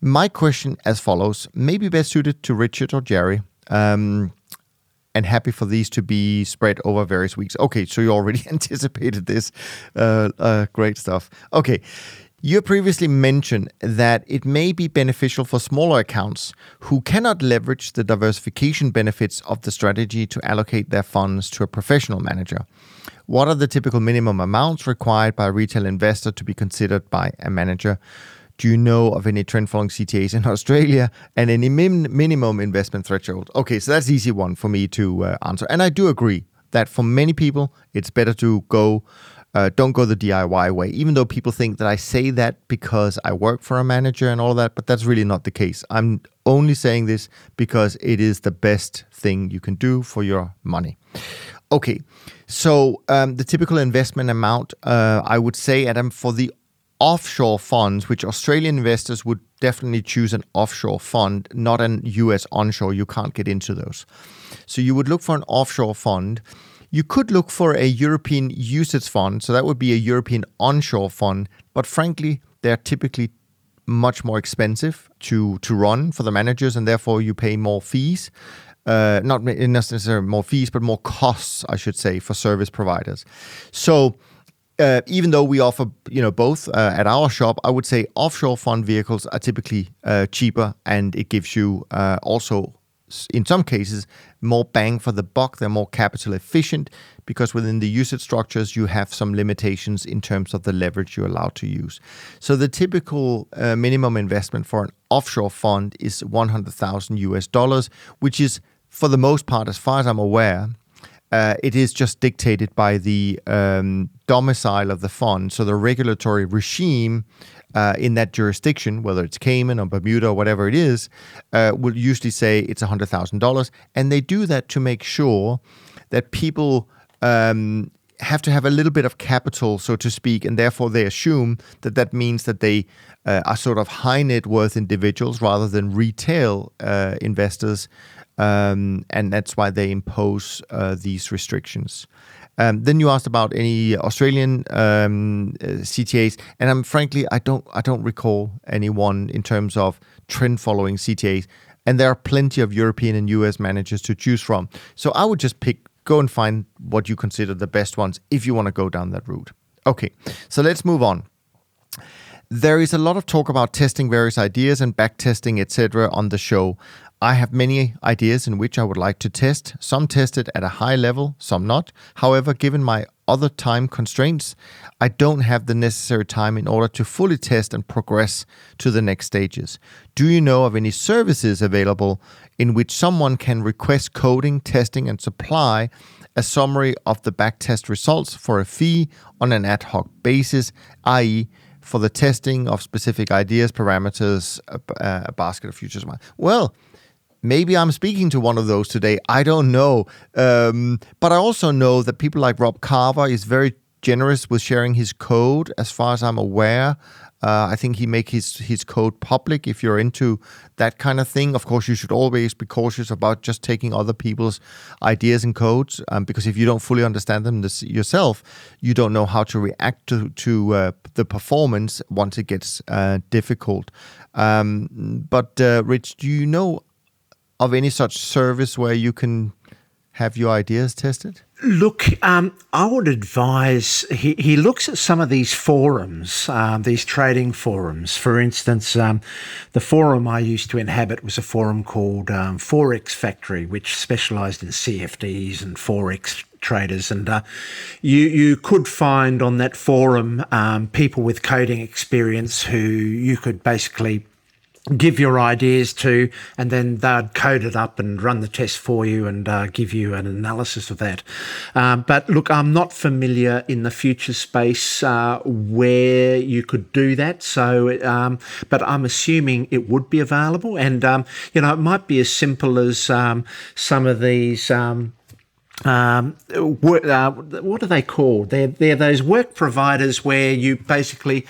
My question as follows, maybe best suited to Richard or Jerry. Um, and happy for these to be spread over various weeks. Okay, so you already anticipated this. Uh, uh, great stuff. Okay, you previously mentioned that it may be beneficial for smaller accounts who cannot leverage the diversification benefits of the strategy to allocate their funds to a professional manager. What are the typical minimum amounts required by a retail investor to be considered by a manager? Do you know of any trend following CTAs in Australia and any min- minimum investment threshold? Okay, so that's easy one for me to uh, answer. And I do agree that for many people, it's better to go. Uh, don't go the DIY way, even though people think that I say that because I work for a manager and all that, but that's really not the case. I'm only saying this because it is the best thing you can do for your money. Okay, so um, the typical investment amount, uh, I would say, Adam, for the offshore funds, which Australian investors would definitely choose an offshore fund, not an US onshore. You can't get into those. So you would look for an offshore fund. You could look for a European UCITS fund. So that would be a European onshore fund. But frankly, they're typically much more expensive to, to run for the managers, and therefore you pay more fees. Uh, not necessarily more fees, but more costs, I should say, for service providers. So uh, even though we offer you know both uh, at our shop, I would say offshore fund vehicles are typically uh, cheaper, and it gives you uh, also in some cases more bang for the buck. They're more capital efficient because within the UCITS structures you have some limitations in terms of the leverage you're allowed to use. So the typical uh, minimum investment for an offshore fund is 100,000 US dollars, which is for the most part, as far as I'm aware, uh, it is just dictated by the um, domicile of the fund. So the regulatory regime uh, in that jurisdiction, whether it's Cayman or Bermuda or whatever it is, uh, will usually say it's $100,000. And they do that to make sure that people um, have to have a little bit of capital, so to speak, and therefore they assume that that means that they uh, are sort of high net worth individuals rather than retail uh, investors, um, and that's why they impose uh, these restrictions. Um, then you asked about any Australian um, uh, CTAs, and I'm frankly I don't I don't recall anyone in terms of trend following CTAs, and there are plenty of European and US managers to choose from. So I would just pick go and find what you consider the best ones if you want to go down that route. Okay, so let's move on. There is a lot of talk about testing various ideas and backtesting, etc., on the show. I have many ideas in which I would like to test, some tested at a high level, some not. However, given my other time constraints, I don't have the necessary time in order to fully test and progress to the next stages. Do you know of any services available in which someone can request coding, testing, and supply a summary of the backtest results for a fee on an ad hoc basis, i.e., for the testing of specific ideas, parameters, a, a basket of futures? Well, maybe I'm speaking to one of those today. I don't know. Um, but I also know that people like Rob Carver is very generous with sharing his code, as far as I'm aware. Uh, I think he make his his code public. If you're into that kind of thing, of course, you should always be cautious about just taking other people's ideas and codes, um, because if you don't fully understand them this, yourself, you don't know how to react to to uh, the performance once it gets uh, difficult. Um, but uh, Rich, do you know of any such service where you can have your ideas tested? Look, um, I would advise he, he looks at some of these forums, um, these trading forums. For instance, um, the forum I used to inhabit was a forum called um, Forex Factory, which specialised in CFDs and Forex traders. And uh, you you could find on that forum um, people with coding experience who you could basically give your ideas to, and then they'd code it up and run the test for you and uh, give you an analysis of that. Um, but look, I'm not familiar in the future space uh, where you could do that. So, um, but I'm assuming it would be available, and um, you know, it might be as simple as um, some of these. Um, um, uh, what are they called? They're, they're those work providers where you basically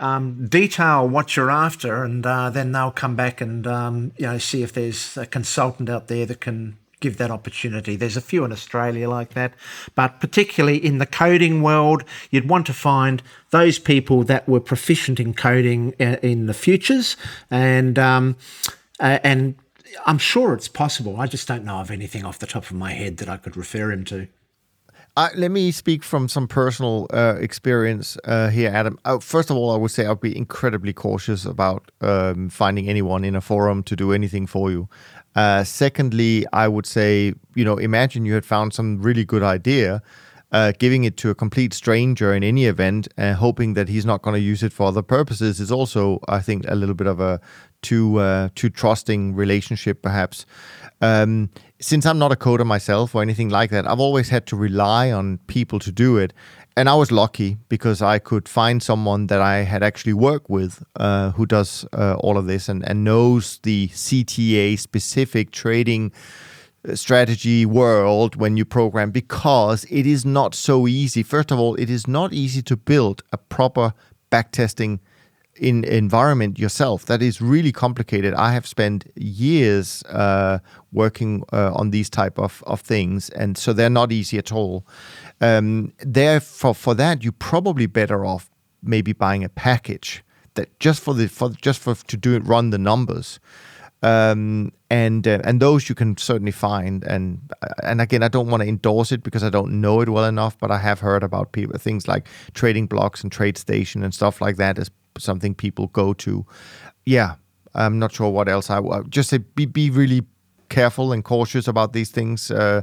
um, detail what you're after, and uh, then they'll come back and um, you know see if there's a consultant out there that can give that opportunity. There's a few in Australia like that, but particularly in the coding world, you'd want to find those people that were proficient in coding uh, in the futures, and um, and I'm sure it's possible. I just don't know of anything off the top of my head that I could refer him to. Uh, let me speak from some personal uh, experience uh, here, Adam. Uh, first of all, I would say I'd be incredibly cautious about um, finding anyone in a forum to do anything for you. Uh, secondly, I would say, you know, imagine you had found some really good idea, uh, giving it to a complete stranger in any event, and hoping that he's not going to use it for other purposes is also, I think, a little bit of a too too trusting relationship, perhaps. Um, since I'm not a coder myself or anything like that, I've always had to rely on people to do it. And I was lucky because I could find someone that I had actually worked with uh, who does uh, all of this and, and knows the CTA specific trading uh, strategy world when you program because it is not so easy. First of all, it is not easy to build a proper backtesting in environment yourself. That is really complicated. I have spent years uh, working uh, on these type of, of things and so they're not easy at all. Um, therefore for that you're probably better off maybe buying a package that just for the for just for to do it run the numbers. Um, and uh, and those you can certainly find and and again I don't want to endorse it because I don't know it well enough but I have heard about people things like Trading Blox and TradeStation and stuff like that as something people go to. Yeah, I'm not sure what else I would just say. Be be really careful and cautious about these things. Uh,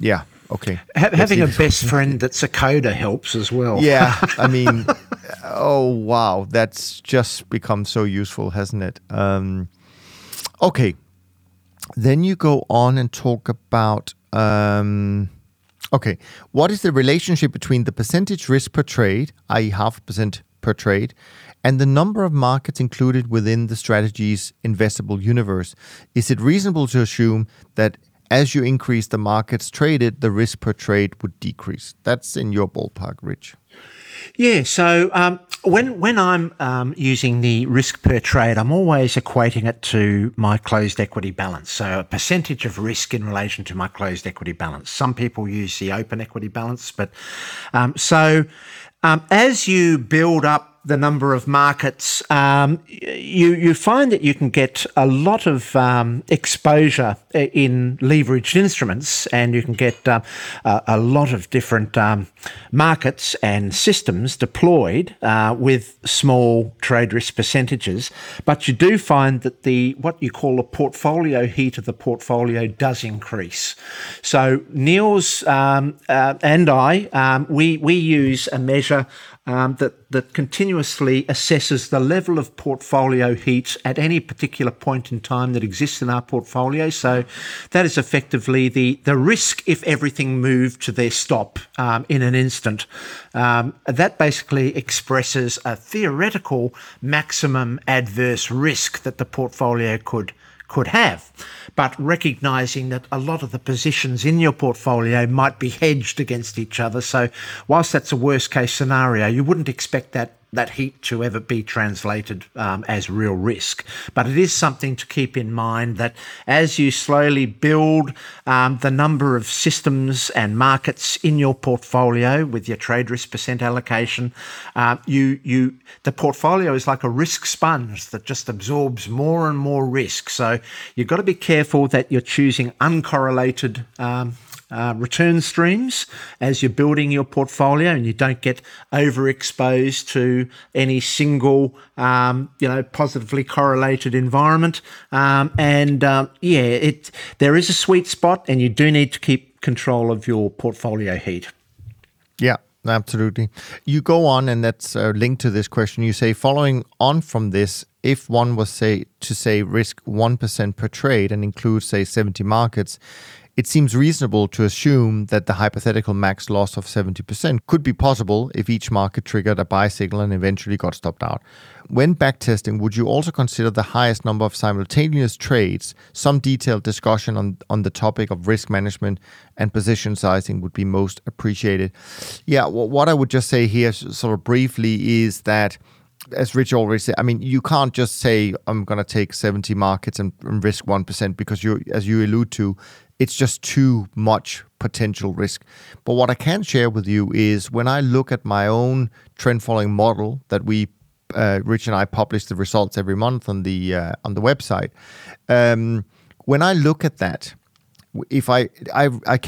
yeah. Okay. Ha- having a best friend that's a coder helps as well. Yeah. I mean, oh wow, that's just become so useful, hasn't it? Um, okay. Then you go on and talk about. Um, okay, what is the relationship between the percentage risk per trade, i.e., half a percent per trade, and the number of markets included within the strategy's investable universe? Is it reasonable to assume that as you increase the markets traded, the risk per trade would decrease? That's in your ballpark, Rich. Yeah, so um, when when I'm um, using the risk per trade, I'm always equating it to my closed equity balance. So a percentage of risk in relation to my closed equity balance. Some people use the open equity balance, but um, so um, as you build up the number of markets, um, you you find that you can get a lot of um, exposure in leveraged instruments, and you can get uh, a, lot of different um, markets and systems deployed uh, with small trade risk percentages. But you do find that the what you call a portfolio heat of the portfolio does increase. So Niels um, uh, and I um, we we use a measure um, that, that continuously assesses the level of portfolio heat at any particular point in time that exists in our portfolio. So that is effectively the, the risk if everything moved to their stop um, in an instant. Um, that basically expresses a theoretical maximum adverse risk that the portfolio could could have, but recognizing that a lot of the positions in your portfolio might be hedged against each other. So, whilst that's a worst case scenario, you wouldn't expect that that heat to ever be translated um, as real risk. But it is something to keep in mind that as you slowly build um, the number of systems and markets in your portfolio with your trade risk percent allocation, uh, you you the portfolio is like a risk sponge that just absorbs more and more risk. So you've got to be careful that you're choosing uncorrelated um, uh, return streams as you're building your portfolio and you don't get overexposed to any single, um, you know, positively correlated environment. Um, and um, yeah, it there is a sweet spot, and you do need to keep control of your portfolio heat. Yeah, absolutely. You go on, and that's linked to this question. You say, following on from this, if one was say to say risk one percent per trade and include say seventy markets, it seems reasonable to assume that the hypothetical max loss of 70% could be possible if each market triggered a buy signal and eventually got stopped out. When backtesting, would you also consider the highest number of simultaneous trades? Some detailed discussion on, on the topic of risk management and position sizing would be most appreciated. Yeah, well, what I would just say here, sort of briefly, is that as Rich already said, I mean, you can't just say I'm going to take 70 markets and, and risk 1% because you, as you allude to, it's just too much potential risk. But what I can share with you is when I look at my own trend following model that we uh, Rich and I publish the results every month on the uh, on the website. Um, when I look at that, if I, I I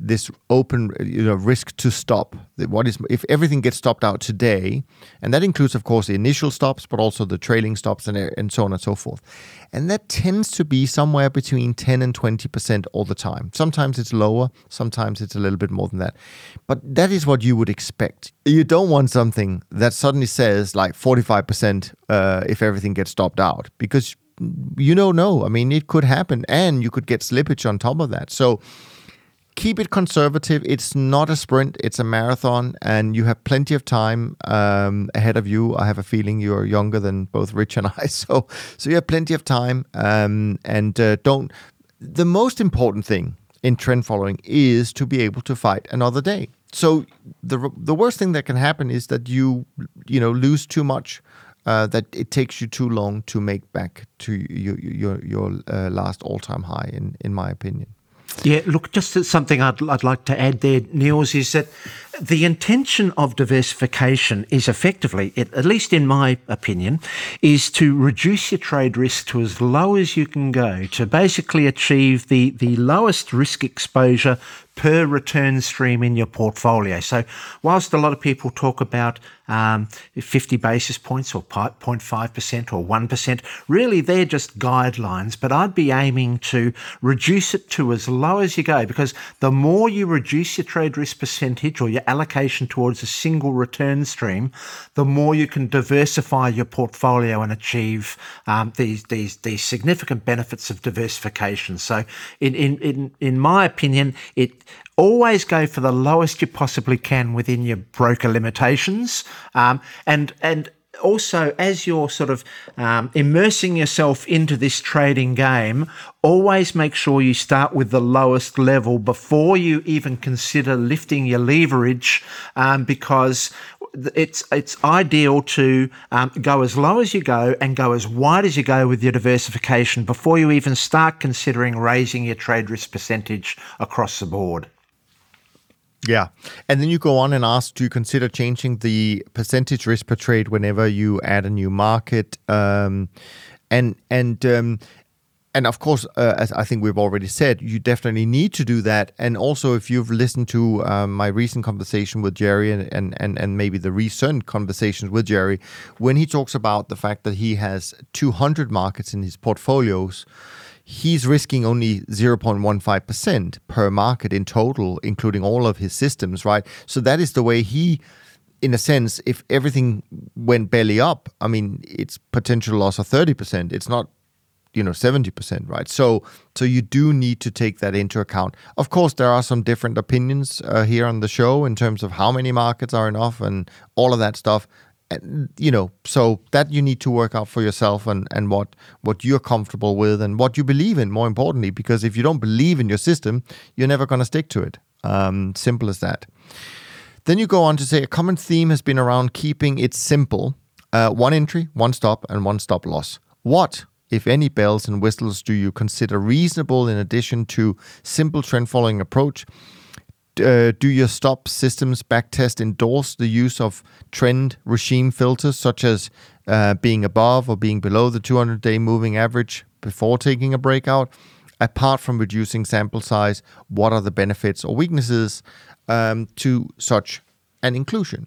this open you know risk to stop what is if everything gets stopped out today and that includes of course the initial stops but also the trailing stops and and so on and so forth. And that tends to be somewhere between 10 and 20% all the time. Sometimes it's lower sometimes it's a little bit more than that. But that is what you would expect. You don't want something that suddenly says like 45% uh, if everything gets stopped out because you don't know. I mean, it could happen, and you could get slippage on top of that. So keep it conservative. It's not a sprint; it's a marathon, and you have plenty of time um, ahead of you. I have a feeling you're younger than both Rich and I, so so you have plenty of time. Um, and uh, don't. The most important thing in trend following is to be able to fight another day. So the the worst thing that can happen is that you you know lose too much uh, that it takes you too long to make back to your your, your uh, last all time high, in in my opinion. Yeah, look, just something I'd, I'd like to add there, Niels, is that the intention of diversification is effectively, at least in my opinion, is to reduce your trade risk to as low as you can go to basically achieve the, the lowest risk exposure per return stream in your portfolio. So, whilst a lot of people talk about um, 50 basis points or 0.5% or 1%, really they're just guidelines. But I'd be aiming to reduce it to as low as you go because the more you reduce your trade risk percentage or your allocation towards a single return stream, the more you can diversify your portfolio and achieve um, these, these, these significant benefits of diversification. So, in, in, in, in my opinion, it always go for the lowest you possibly can within your broker limitations. Um, and and also as you're sort of um, immersing yourself into this trading game, always make sure you start with the lowest level before you even consider lifting your leverage, um, because it's it's ideal to um, go as low as you go and go as wide as you go with your diversification before you even start considering raising your trade risk percentage across the board. Yeah. And then you go on and ask, do you consider changing the percentage risk per trade whenever you add a new market? Um, and and um, and of course, uh, as I think we've already said, you definitely need to do that. And also, if you've listened to um, my recent conversation with Jerry and, and, and, and maybe the recent conversations with Jerry, when he talks about the fact that he has 200 markets in his portfolios, he's risking only 0.15% per market in total, including all of his systems, right? So that is the way he, in a sense, if everything went belly up, I mean, it's potential loss of 30%. It's not you know 70% right so so you do need to take that into account of course there are some different opinions uh, here on the show in terms of how many markets are enough and all of that stuff you know, so that you need to work out for yourself and, and what, what you're comfortable with and what you believe in, more importantly, because if you don't believe in your system, you're never going to stick to it. Um, simple as that. Then you go on to say a common theme has been around keeping it simple uh, one entry, one stop, and one stop loss. What, if any, bells and whistles do you consider reasonable in addition to simple trend following approach? Uh, do your stop systems backtest endorse the use of trend regime filters such as uh, being above or being below the 200 day moving average before taking a breakout? Apart from reducing sample size, what are the benefits or weaknesses um, to such an inclusion?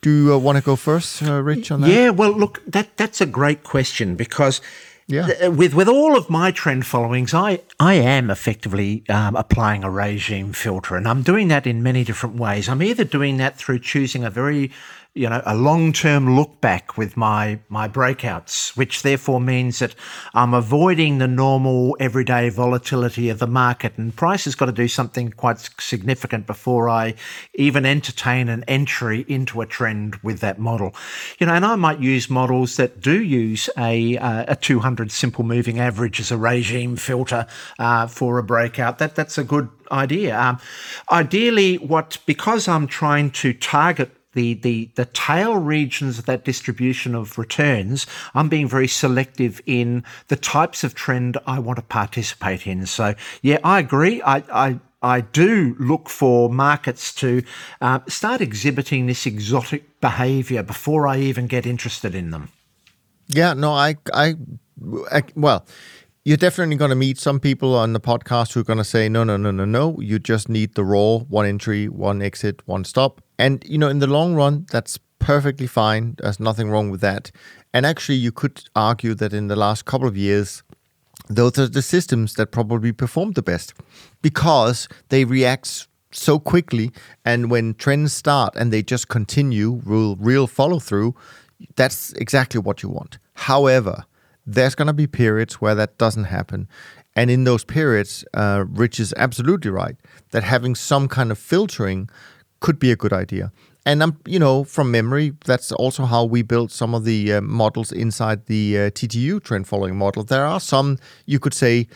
Do you uh, want to go first, uh, Rich, on that? Yeah, well, look, that that's a great question because yeah. With with all of my trend followings, I I am effectively um, applying a regime filter, and I'm doing that in many different ways. I'm either doing that through choosing a very you know, a long-term look back with my my breakouts, which therefore means that I'm avoiding the normal everyday volatility of the market. And price has got to do something quite significant before I even entertain an entry into a trend with that model. You know, and I might use models that do use a uh, a 200 simple moving average as a regime filter uh, for a breakout. That that's a good idea. Um, ideally, what because I'm trying to target the, the, the tail regions of that distribution of returns, I'm being very selective in the types of trend I want to participate in. So, yeah, I agree. I, I, I do look for markets to uh, start exhibiting this exotic behavior before I even get interested in them. Yeah, no, I, I, I well, you're definitely going to meet some people on the podcast who are going to say, no, no, no, no, no. You just need the raw one entry, one exit, one stop. And, you know, in the long run, that's perfectly fine. There's nothing wrong with that. And actually, you could argue that in the last couple of years, those are the systems that probably performed the best because they react so quickly. And when trends start and they just continue, real, real follow through, that's exactly what you want. However, there's going to be periods where that doesn't happen. And in those periods, uh, Rich is absolutely right that having some kind of filtering could be a good idea. And I'm, you know, from memory, that's also how we built some of the uh, models inside the uh, TTU trend following model. There are some, you could say,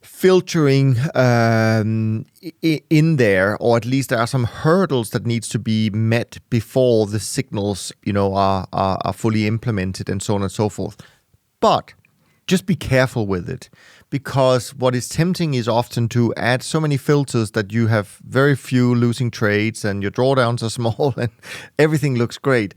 filtering um, in there, or at least there are some hurdles that needs to be met before the signals, you know, are, are, are fully implemented and so on and so forth. But just be careful with it because what is tempting is often to add so many filters that you have very few losing trades and your drawdowns are small and everything looks great.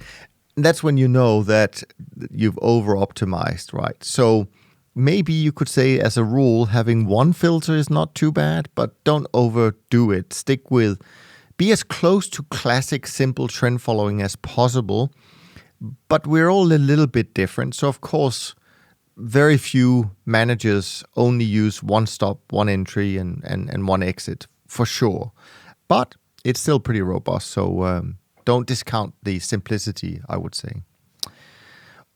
And that's when you know that you've over optimized, right? So maybe you could say, as a rule, having one filter is not too bad, but don't overdo it. Stick with, be as close to classic simple trend following as possible. But we're all a little bit different. So, of course, very few managers only use one stop, one entry, and, and, and one exit for sure. But it's still pretty robust. So, um, don't discount the simplicity, I would say.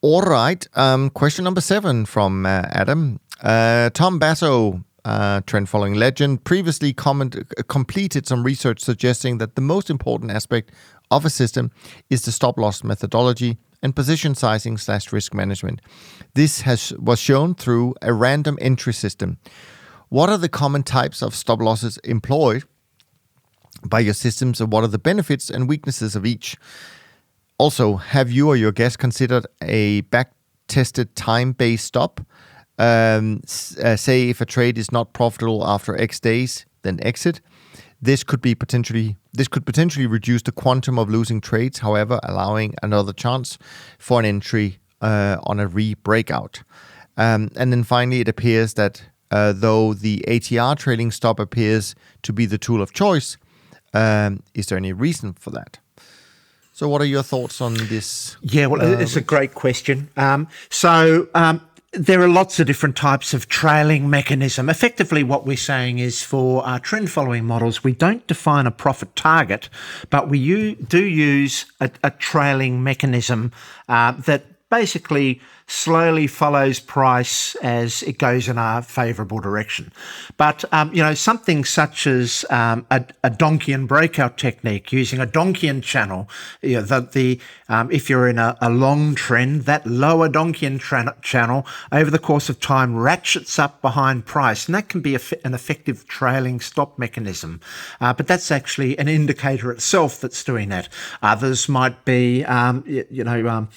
All right. Um, question number seven from uh, Adam. Uh, Tom Basso, uh, trend following legend, previously comment, uh, completed some research suggesting that the most important aspect of a system is the stop loss methodology and position sizing slash risk management. This has was shown through a random entry system. What are the common types of stop losses employed by your systems, and what are the benefits and weaknesses of each? Also, have you or your guest considered a back tested time based stop? Um, uh, say if a trade is not profitable after X days, then exit. This could be potentially this could potentially reduce the quantum of losing trades, however, allowing another chance for an entry uh, on a re-breakout. Um, and then finally, it appears that uh, though the ATR trailing stop appears to be the tool of choice, um, is there any reason for that? So, what are your thoughts on this? Yeah, well, uh, it's a great question. Um, so, um, there are lots of different types of trailing mechanism. Effectively, what we're saying is for our trend following models, we don't define a profit target, but we do use a, a trailing mechanism uh, that basically slowly follows price as it goes in a favourable direction. But, um, you know, something such as um, a, a Donchian breakout technique using a Donchian channel, you know, the, the um, if you're in a, a, long trend, that lower Donchian tra- channel over the course of time ratchets up behind price. And that can be an effective trailing stop mechanism. Uh, but that's actually an indicator itself that's doing that. Others might be, um, you, you, know, um,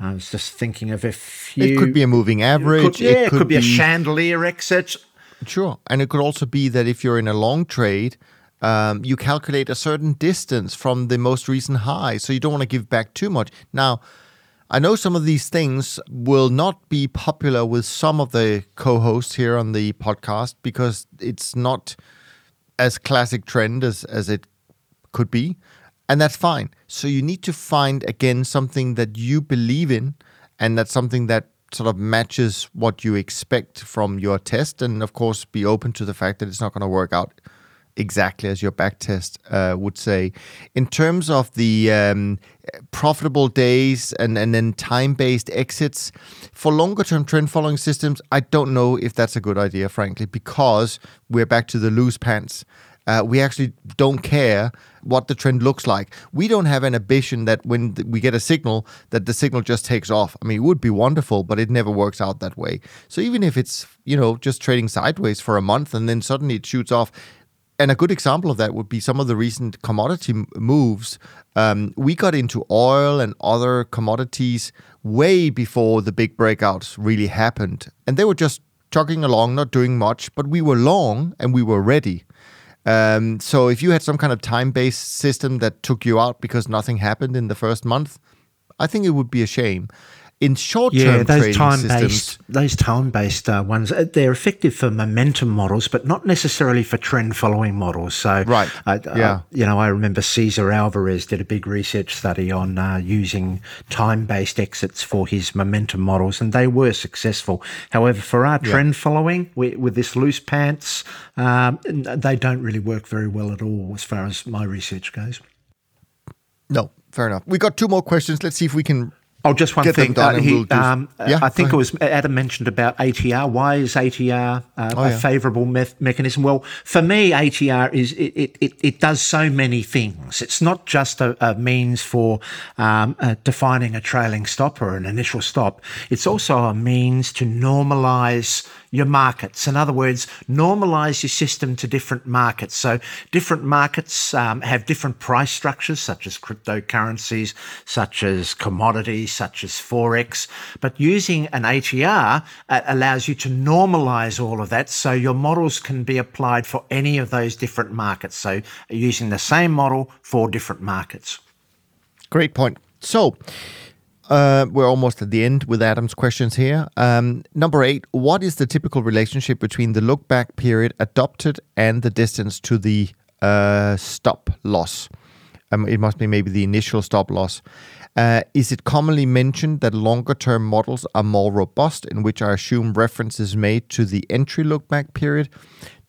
I was just thinking of if you. It could be a moving average. Could, yeah, it could, could be, be, a chandelier exit. Sure. And it could also be that if you're in a long trade, um, you calculate a certain distance from the most recent high. So you don't want to give back too much. Now, I know some of these things will not be popular with some of the co hosts here on the podcast because it's not as classic trend as, as it could be and that's fine. So you need to find again something that you believe in, and that's something that sort of matches what you expect from your test, and of course be open to the fact that it's not going to work out exactly as your back test uh, would say. In terms of the um, profitable days and, and then time based exits, for longer term trend following systems, I don't know if that's a good idea, frankly, because we're back to the loose pants. Uh, we actually don't care what the trend looks like. We don't have an ambition that when we get a signal that the signal just takes off. I mean, it would be wonderful, but it never works out that way. So even if it's you know just trading sideways for a month and then suddenly it shoots off, and a good example of that would be some of the recent commodity moves. Um, we got into oil and other commodities way before the big breakouts really happened, and they were just chugging along, not doing much, but we were long and we were ready. Um, so if you had some kind of time-based system that took you out because nothing happened in the first month, I think it would be a shame in short-term yeah, those time-based, those time-based uh, ones, uh, they're effective for momentum models, but not necessarily for trend-following models. So, right, uh, yeah, you know, I remember Cesar Alvarez did a big research study on uh, using time-based exits for his momentum models, and they were successful. However, for our yeah. trend-following with this loose pants, um, they don't really work very well at all, as far as my research goes. No, fair enough. We got two more questions. Let's see if we can Oh, just one thing. Uh, he, we'll um, yeah, I think it was Adam mentioned about ATR. Why is ATR uh, oh, a yeah. favourable me- mechanism? Well, for me, ATR is it, it, it, does so many things. It's not just a, a means for um, uh, defining a trailing stop or an initial stop. It's also a means to normalise your markets. In other words, normalize your system to different markets. So different markets um, have different price structures, such as cryptocurrencies, such as commodities, such as Forex. But using an ATR uh, allows you to normalize all of that so your models can be applied for any of those different markets. So using the same model for different markets. Great point. So, uh, we're almost at the end with Adam's questions here. Um, number eight, what is the typical relationship between the look back period adopted and the distance to the uh, stop loss? Um, it must be maybe the initial stop loss. Uh, is it commonly mentioned that longer term models are more robust, in which I assume reference is made to the entry look back period?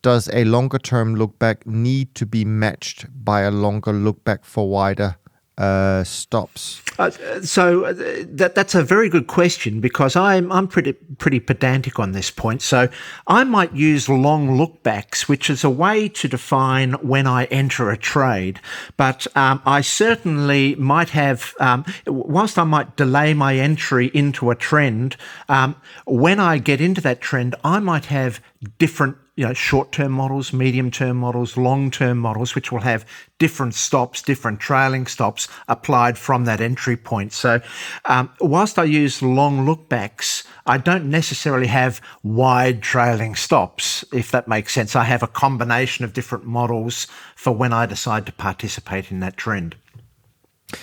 Does a longer term look back need to be matched by a longer look back for wider uh, stops? Uh, so uh, that that's a very good question because I'm I'm pretty pretty pedantic on this point. So I might use long lookbacks, which is a way to define when I enter a trade. But um, I certainly might have, um, whilst I might delay my entry into a trend, um, when I get into that trend, I might have different you know, short-term models, medium-term models, long-term models, which will have different stops, different trailing stops applied from that entry point. So, um, whilst I use long lookbacks, I don't necessarily have wide trailing stops, if that makes sense. I have a combination of different models for when I decide to participate in that trend.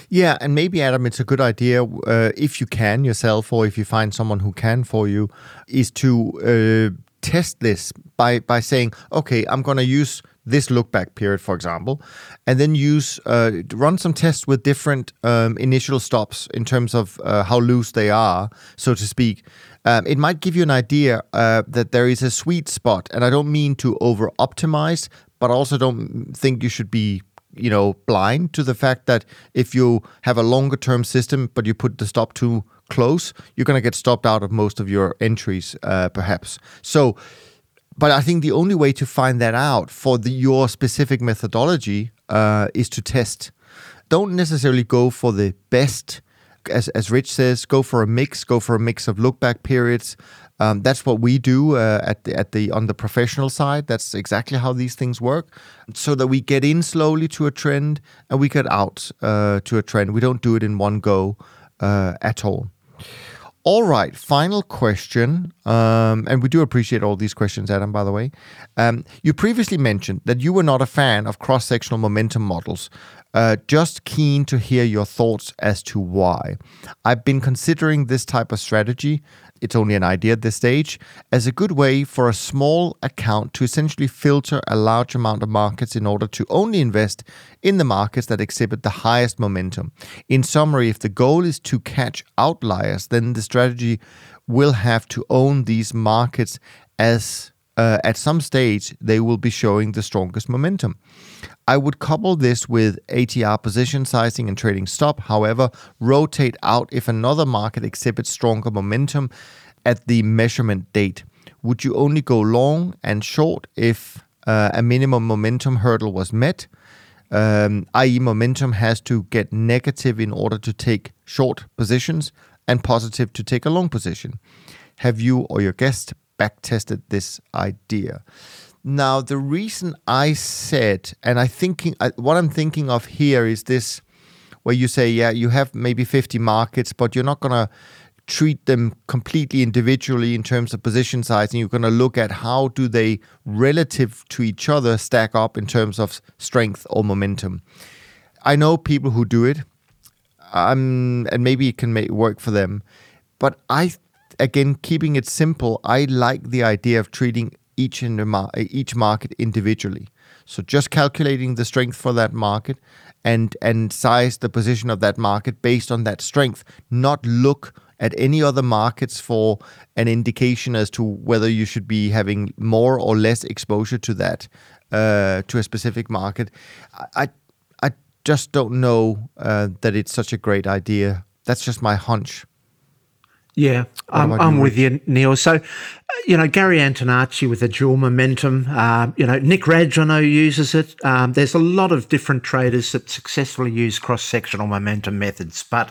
Yeah, and maybe Adam, it's a good idea uh, if you can yourself, or if you find someone who can for you, is to uh, test this by by saying, okay, I'm going to use this look back period, for example, and then use uh, run some tests with different um, initial stops in terms of uh, how loose they are, so to speak. Um, it might give you an idea uh, that there is a sweet spot, and I don't mean to over optimize, but also don't think you should be you know blind to the fact that if you have a longer term system but you put the stop too close, you're going to get stopped out of most of your entries, uh, perhaps. So, but I think the only way to find that out for the, your specific methodology uh, is to test. Don't necessarily go for the best, as, as Rich says, go for a mix, go for a mix of look back periods. Um, that's what we do uh, at the at the on the professional side. That's exactly how these things work, so that we get in slowly to a trend and we get out uh, to a trend. We don't do it in one go uh, at all. All right, final question. Um, and we do appreciate all these questions, Adam, by the way. Um, you previously mentioned that you were not a fan of cross sectional momentum models. Uh, just keen to hear your thoughts as to why. I've been considering this type of strategy it's only an idea at this stage, as a good way for a small account to essentially filter a large amount of markets in order to only invest in the markets that exhibit the highest momentum. In summary, if the goal is to catch outliers, then the strategy will have to own these markets as uh, at some stage they will be showing the strongest momentum. I would couple this with ATR position sizing and trailing stop, however, rotate out if another market exhibits stronger momentum at the measurement date. Would you only go long and short if uh, a minimum momentum hurdle was met? Um, i.e., momentum has to get negative in order to take short positions and positive to take a long position. Have you or your guest backtested this idea? Now, the reason I said, and I thinking, what I'm thinking of here is this, where you say, yeah, you have maybe 50 markets, but you're not gonna treat them completely individually in terms of position size, and you're gonna look at how do they relative to each other stack up in terms of strength or momentum. I know people who do it, um, and maybe it can make work for them, but I again keeping it simple. I like the idea of treating each in the mar- each market individually. So just calculating the strength for that market and and size the position of that market based on that strength, not look at any other markets for an indication as to whether you should be having more or less exposure to that uh, to a specific market. I I just don't know uh, that it's such a great idea. That's just my hunch. Yeah, I'm, I'm with you, Neil. So, uh, you know, Gary Antonacci with the dual momentum. Uh, you know, Nick Radge, I know, uses it. Um, there's a lot of different traders that successfully use cross sectional momentum methods, but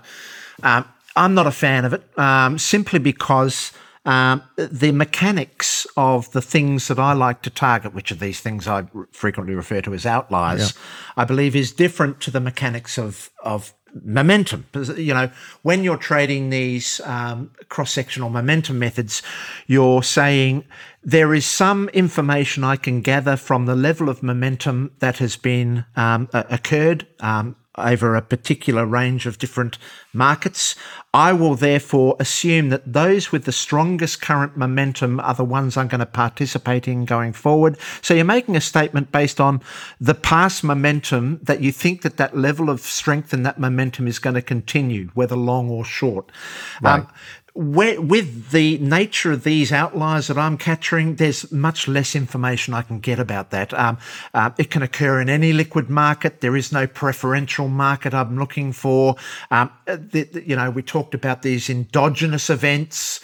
um, I'm not a fan of it um, simply because. Um, the mechanics of the things that I like to target, which are these things I frequently refer to as outliers, yeah. I believe is different to the mechanics of of momentum. You know, when you're trading these um, cross sectional momentum methods, you're saying there is some information I can gather from the level of momentum that has been um, occurred. Um, over a particular range of different markets. I will therefore assume that those with the strongest current momentum are the ones I'm going to participate in going forward. So you're making a statement based on the past momentum that you think that that level of strength and that momentum is going to continue, whether long or short. Right. Um, with the nature of these outliers that I'm capturing, there's much less information I can get about that. Um, uh, it can occur in any liquid market. There is no preferential market I'm looking for. Um, the, the, you know, we talked about these endogenous events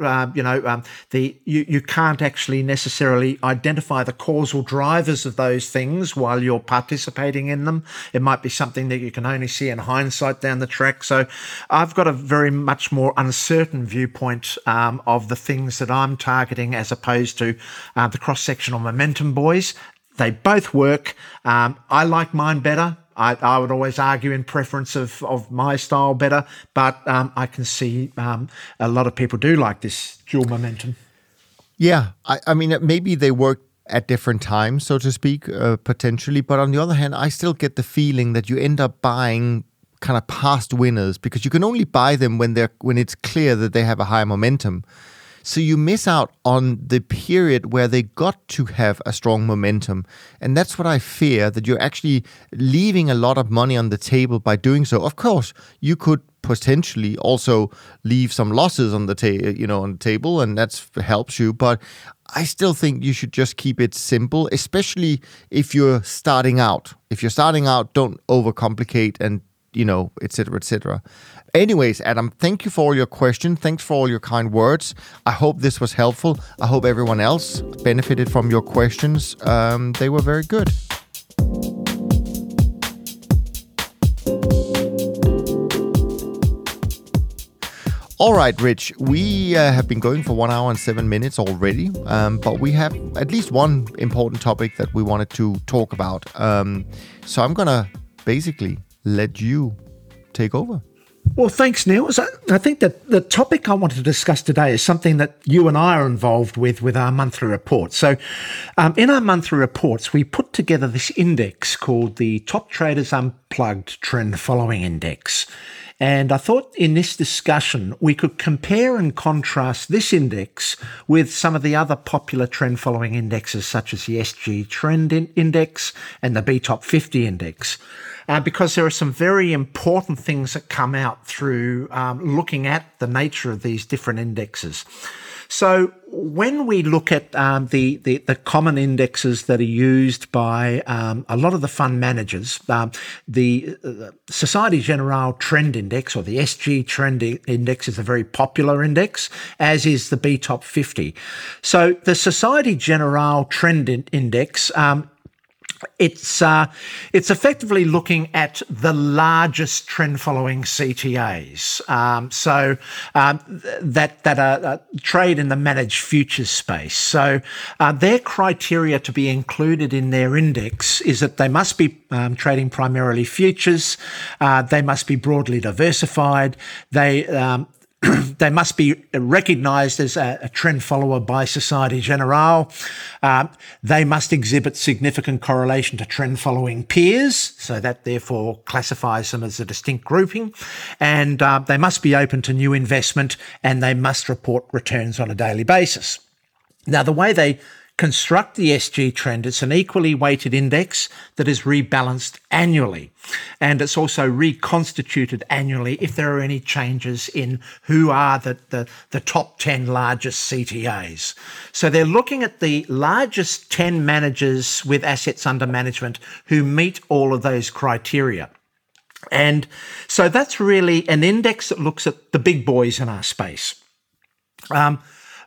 uh, you know, um, the you, you can't actually necessarily identify the causal drivers of those things while you're participating in them. It might be something that you can only see in hindsight down the track. So I've got a very much more uncertain viewpoint um, of the things that I'm targeting as opposed to uh, the cross sectional momentum boys. They both work. Um, I like mine better. I, I, would always argue in preference of, of my style better, but um, I can see um, a lot of people do like this dual momentum. Yeah, I, I mean, maybe they work at different times, so to speak, uh, potentially. But on the other hand, I still get the feeling that you end up buying kind of past winners because you can only buy them when they're when it's clear that they have a high momentum. So you miss out on the period where they got to have a strong momentum. And that's what I fear that you're actually leaving a lot of money on the table by doing so. Of course, you could potentially also leave some losses on the ta- you know on the table and that helps you but I still think you should just keep it simple especially if you're starting out if you're starting out don't overcomplicate and you know etc etc Anyways, Adam, thank you for all your questions. Thanks for all your kind words. I hope this was helpful. I hope everyone else benefited from your questions. Um, they were very good. All right, Rich, we uh, have been going for one hour and seven minutes already, um, but we have at least one important topic that we wanted to talk about. Um, so I'm going to basically let you take over. Well, thanks, Neil. I think that the topic I wanted to discuss today is something that you and I are involved with with our monthly reports. So, um, in our monthly reports, we put together this index called the Top Traders Unplugged Trend Following Index. And I thought in this discussion, we could compare and contrast this index with some of the other popular trend following indexes, such as the SG Trend Index and the B Top 50 Index uh, because there are some very important things that come out through um, looking at the nature of these different indexes. So when we look at um, the, the, the common indexes that are used by um, a lot of the fund managers, um, the uh, Societe Generale Trend Index or the SG Trend Index is a very popular index, as is the B Top 50. So the Societe Generale Trend Index um, it's uh, it's effectively looking at the largest trend following CTAs. Um, so um, that that uh, trade in the managed futures space. So uh, their criteria to be included in their index is that they must be um, trading primarily futures. Uh, they must be broadly diversified. They um, they must be recognised as a, a, trend follower by Societe Generale. Um, they must exhibit significant correlation to trend following peers, so that therefore classifies them as a distinct grouping. And uh, they must be open to new investment and they must report returns on a daily basis. Now, the way they construct the SG trend, it's an equally weighted index that is rebalanced annually. And it's also reconstituted annually if there are any changes in who are the, the, the top 10 largest CTAs. So they're looking at the largest 10 managers with assets under management who meet all of those criteria. And so that's really an index that looks at the big boys in our space. Um,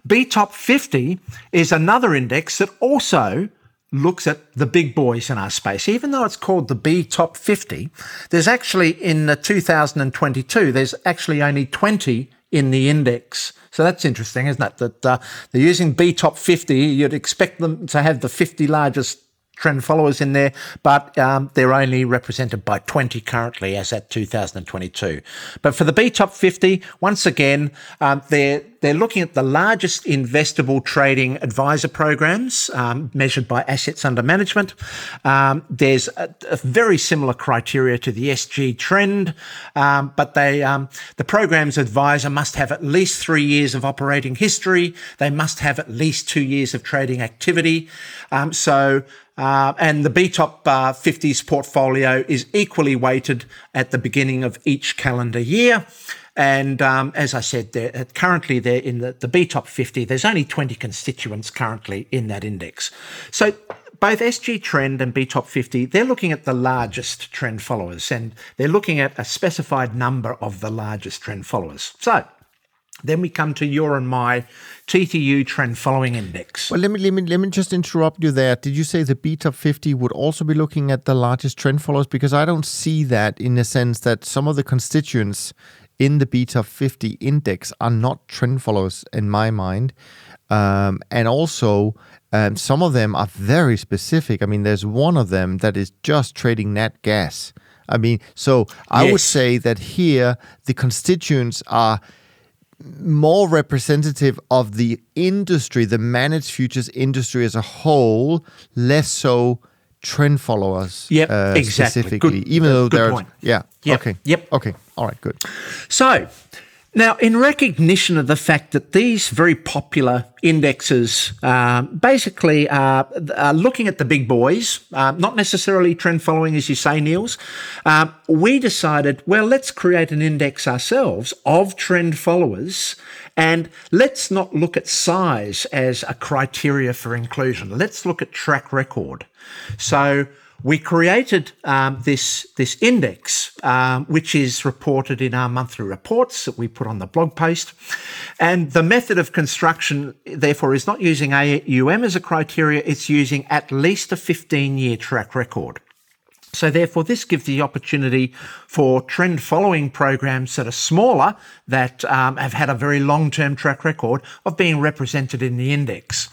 B Top 50 is another index that also looks at the big boys in our space. Even though it's called the B Top 50, there's actually in the 2022, there's actually only 20 in the index. So that's interesting, isn't it? That uh, they're using B Top 50. You'd expect them to have the 50 largest trend followers in there, but um, they're only represented by 20 currently as at 2022. But for the B Top 50, once again, um, they're they're looking at the largest investable trading advisor programs um, measured by assets under management. Um, there's a, a, very similar criteria to the SG trend, um, but they um, the program's advisor must have at least three years of operating history. They must have at least two years of trading activity. Um, so uh, and the BTOP uh, 50s portfolio is equally weighted at the beginning of each calendar year. And um, as I said, they're, uh, currently they're in the, the BTOP 50. There's only 20 constituents currently in that index. So both SG Trend and B Top 50, they're looking at the largest trend followers and they're looking at a specified number of the largest trend followers. So then we come to your and my TTU trend following index. Well, let me, let me let me just interrupt you there. Did you say the B Top 50 would also be looking at the largest trend followers? Because I don't see that in the sense that some of the constituents in the BTOP 50 index are not trend followers in my mind. Um, and also, um, some of them are very specific. I mean, there's one of them that is just trading nat gas. I mean, so I yes. would say that here the constituents are more representative of the industry, the managed futures industry as a whole, less so trend followers. Yep, uh, exactly. Specifically, good, even though they're point. yeah. Yep. Okay. Yep. Okay. All right. Good. So now, in recognition of the fact that these very popular indexes uh, basically are, are, looking at the big boys, uh, not necessarily trend following, as you say, Niels, uh, we decided, well, let's create an index ourselves of trend followers and let's not look at size as a criteria for inclusion. Let's look at track record. So, we created um, this, this index, um, which is reported in our monthly reports that we put on the blog post. And the method of construction, therefore, is not using AUM as a criteria, it's using at least a 15 year track record. So, therefore, this gives the opportunity for trend following programs that are smaller, that um, have had a very long term track record of being represented in the index.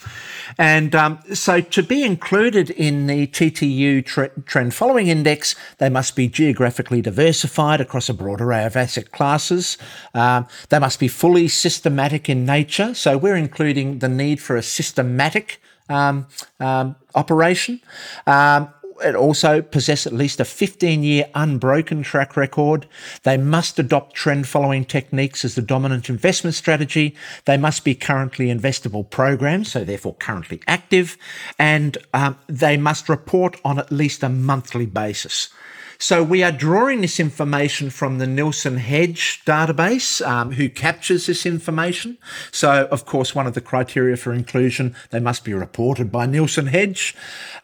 And um, so, to be included in the TTU tre- trend following index, they must be geographically diversified across a broad array of asset classes. Um, they must be fully systematic in nature. So, we're including the need for a systematic um, um, operation. Um, it also possess at least a 15 year unbroken track record. They must adopt trend following techniques as the dominant investment strategy. They must be currently investable programs, so therefore currently active, and um, they must report on at least a monthly basis. So we are drawing this information from the NilssonHedge database, um, who captures this information. So, of course, one of the criteria for inclusion, they must be reported by NilssonHedge.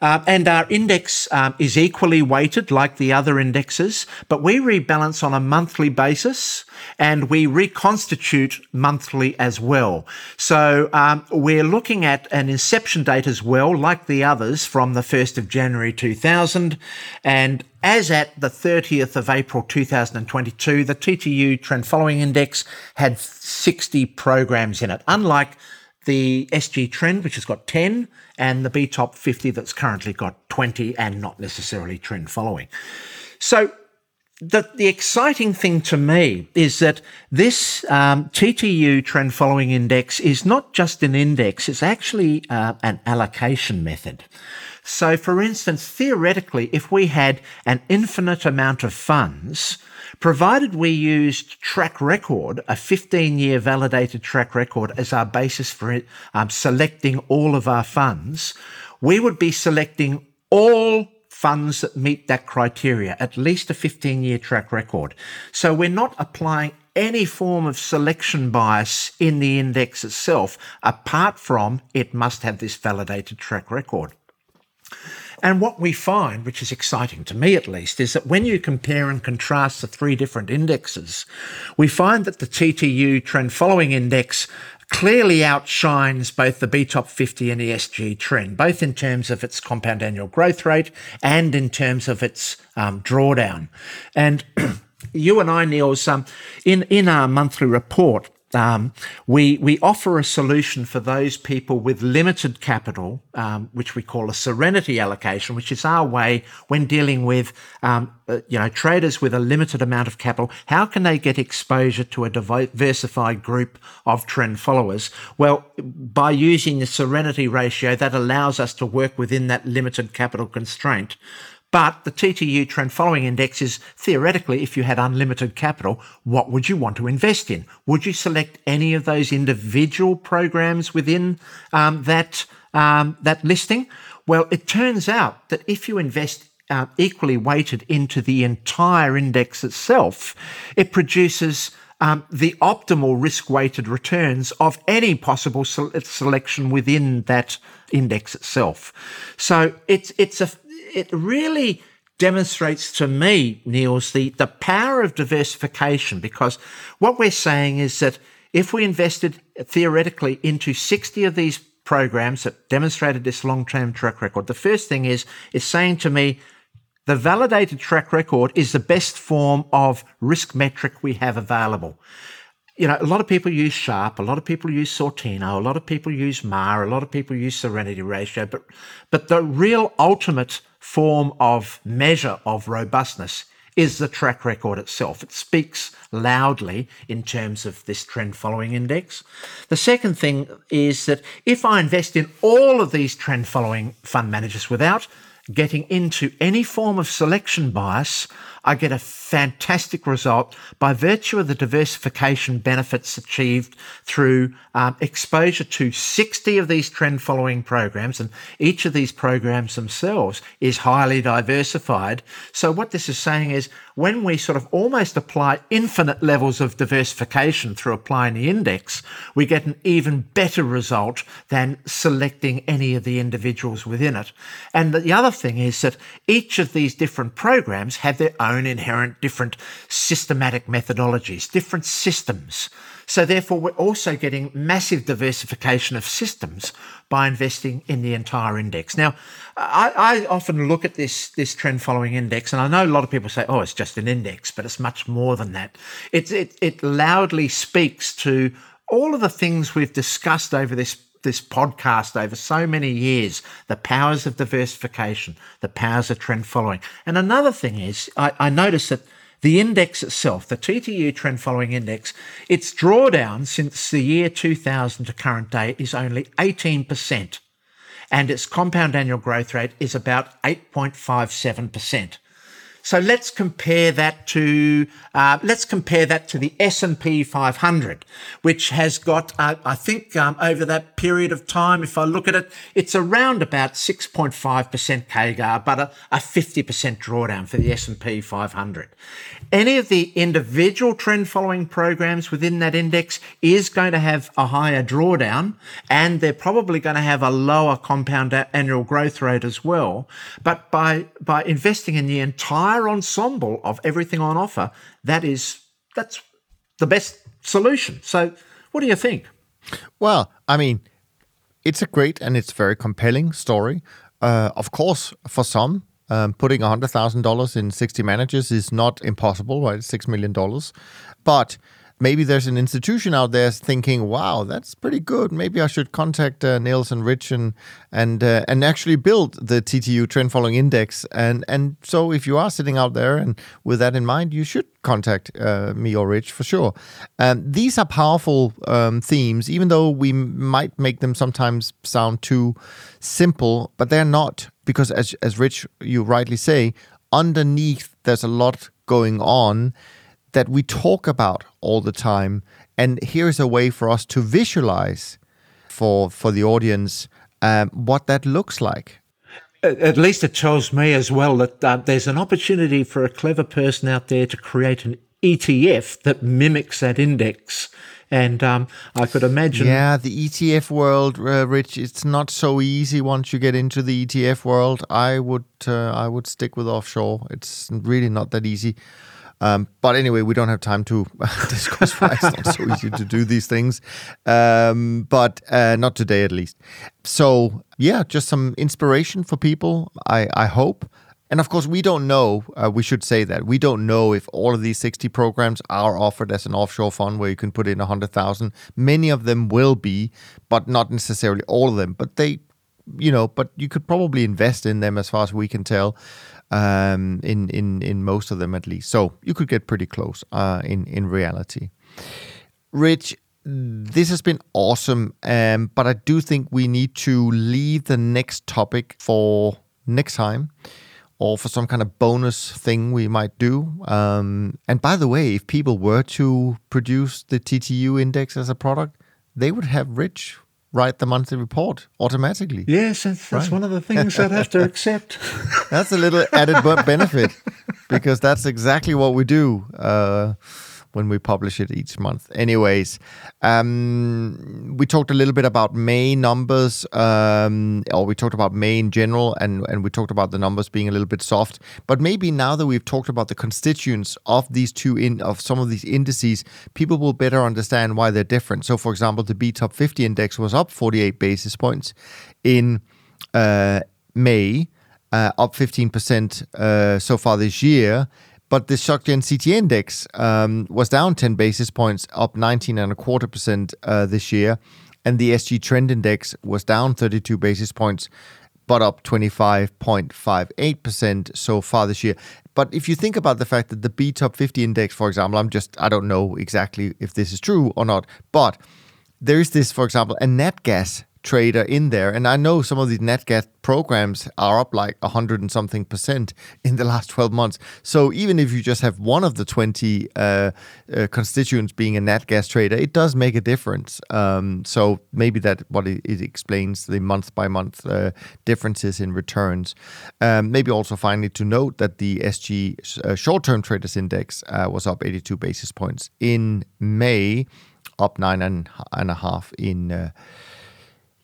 Uh, and our index um, is equally weighted like the other indexes, but we rebalance on a monthly basis and we reconstitute monthly as well. So um, we're looking at an inception date as well, like the others, from the 1st of January 2000. And as at the 30th of April 2022, the TTU Trend Following Index had 60 programs in it, unlike the SG Trend, which has got 10, and the BTOP 50 that's currently got 20 and not necessarily trend following. So the, the exciting thing to me is that this um, TTU trend following index is not just an index, it's actually uh, an allocation method. So, for instance, theoretically, if we had an infinite amount of funds, provided we used track record, a 15 year validated track record, as our basis for um, selecting all of our funds, we would be selecting all funds that meet that criteria, at least a 15 year track record. So we're not applying any form of selection bias in the index itself, apart from it must have this validated track record. And what we find, which is exciting to me at least, is that when you compare and contrast the three different indexes, we find that the TTU trend following index clearly outshines both the BTOP 50 and ESG trend, both in terms of its compound annual growth rate and in terms of its um, drawdown. And you and I, Niels, um, in, in our monthly report, um, we we offer a solution for those people with limited capital, um, which we call a serenity allocation, which is our way when dealing with um, uh, you know traders with a limited amount of capital. How can they get exposure to a diversified group of trend followers? Well, by using the serenity ratio, that allows us to work within that limited capital constraint. But the TTU trend following index is theoretically, if you had unlimited capital, what would you want to invest in? Would you select any of those individual programs within um, that um, that listing? Well, it turns out that if you invest uh, equally weighted into the entire index itself, it produces um, the optimal risk weighted returns of any possible selection within that index itself. So it's it's a it really demonstrates to me, Niels, the, the power of diversification because what we're saying is that if we invested theoretically into 60 of these programs that demonstrated this long-term track record, the first thing is is saying to me, the validated track record is the best form of risk metric we have available. You know, a lot of people use Sharpe, a lot of people use Sortino, a lot of people use MAR, a lot of people use Serenity Ratio, but but the real ultimate form of measure of robustness is the track record itself. It speaks loudly in terms of this trend following index. The second thing is that if I invest in all of these trend following fund managers without getting into any form of selection bias, I get a fantastic result by virtue of the diversification benefits achieved through um, exposure to 60 of these trend following programs. And each of these programs themselves is highly diversified. So, what this is saying is when we sort of almost apply infinite levels of diversification through applying the index, we get an even better result than selecting any of the individuals within it. And the other thing is that each of these different programs have their own inherent different systematic methodologies, different systems. So therefore, we're also getting massive diversification of systems by investing in the entire index. Now, I, I, often look at this this trend following index, and I know a lot of people say, "Oh, it's just an index," but it's much more than that. It it, it loudly speaks to all of the things we've discussed over this this podcast over so many years the powers of diversification, the powers of trend following. And another thing is, I, I noticed that the index itself, the TTU trend following index, its drawdown since the year 2000 to current day is only 18%, and its compound annual growth rate is about 8.57%. So let's compare that to uh, let's compare that to the S and P 500, which has got uh, I think um, over that period of time, if I look at it, it's around about 6.5 percent CAGR, but a, a 50 percent drawdown for the S and P 500. Any of the individual trend following programs within that index is going to have a higher drawdown, and they're probably going to have a lower compound annual growth rate as well. But by by investing in the entire ensemble of everything on offer, that is that's the best solution. So, what do you think? Well, I mean, it's a great and it's very compelling story. Uh, of course, for some, um, putting hundred thousand dollars in sixty managers is not impossible, right? Six million dollars, but maybe there's an institution out there thinking, "Wow, that's pretty good. Maybe I should contact uh, Niels and Rich and and uh, and actually build the TTU trend following index." And and so, if you are sitting out there and with that in mind, you should contact uh, me or Rich for sure. Um, these are powerful um, themes, even though we might make them sometimes sound too simple, but they're not because, as as Rich you rightly say, underneath there's a lot going on that we talk about all the time. And here's a way for us to visualize for for the audience um, what that looks like. At least it tells me as well that uh, there's an opportunity for a clever person out there to create an ETF that mimics that index. And um, I could imagine. Yeah, the ETF world, uh, Rich, it's not so easy once you get into the ETF world. I would, uh, I would stick with offshore. It's really not that easy. Um, but anyway, we don't have time to discuss why it's not so easy to do these things. Um, but uh, not today, at least. So, yeah, just some inspiration for people, I, I hope. And of course, we don't know, uh, we should say that, we don't know if all of these 60 programs are offered as an offshore fund where you can put in 100,000. Many of them will be, but not necessarily all of them. But they, you know, but you could probably invest in them as far as we can tell. Um, in in in most of them at least, so you could get pretty close. Uh, in in reality, Rich, this has been awesome, um, but I do think we need to leave the next topic for next time or for some kind of bonus thing we might do. Um, and by the way, if people were to produce the TTU index as a product, they would have Rich write the monthly report automatically. Yes, that's, that's right. one of the things I'd have to accept. that's a little added benefit because that's exactly what we do. Uh, when we publish it each month. Anyways, um, we talked a little bit about May numbers, um, or we talked about May in general, and, and we talked about the numbers being a little bit soft. But maybe now that we've talked about the constituents of these two in of some of these indices, people will better understand why they're different. So, for example, the B Top 50 index was up 48 basis points in uh, May. Uh, up 15% uh, so far this year. But the SocGen CTA index um, was down 10 basis points, up 19 and a quarter percent uh, this year. And the SG Trend Index was down 32 basis points, but up 25.58% so far this year. But if you think about the fact that the B Top 50 Index, for example, I'm just, I don't know exactly if this is true or not, but there is this, for example, a nat gas trader in there. And I know some of these NatGas programs are up like 100 and something percent in the last 12 months. So even if you just have one of the 20 uh, uh, constituents being a NatGas trader, it does make a difference. Um, so maybe that what it, it, explains the month by month uh, differences in returns. Um, maybe also finally to note that the SG uh, short term traders index uh, was up 82 basis points in May, up nine and, and a half in uh,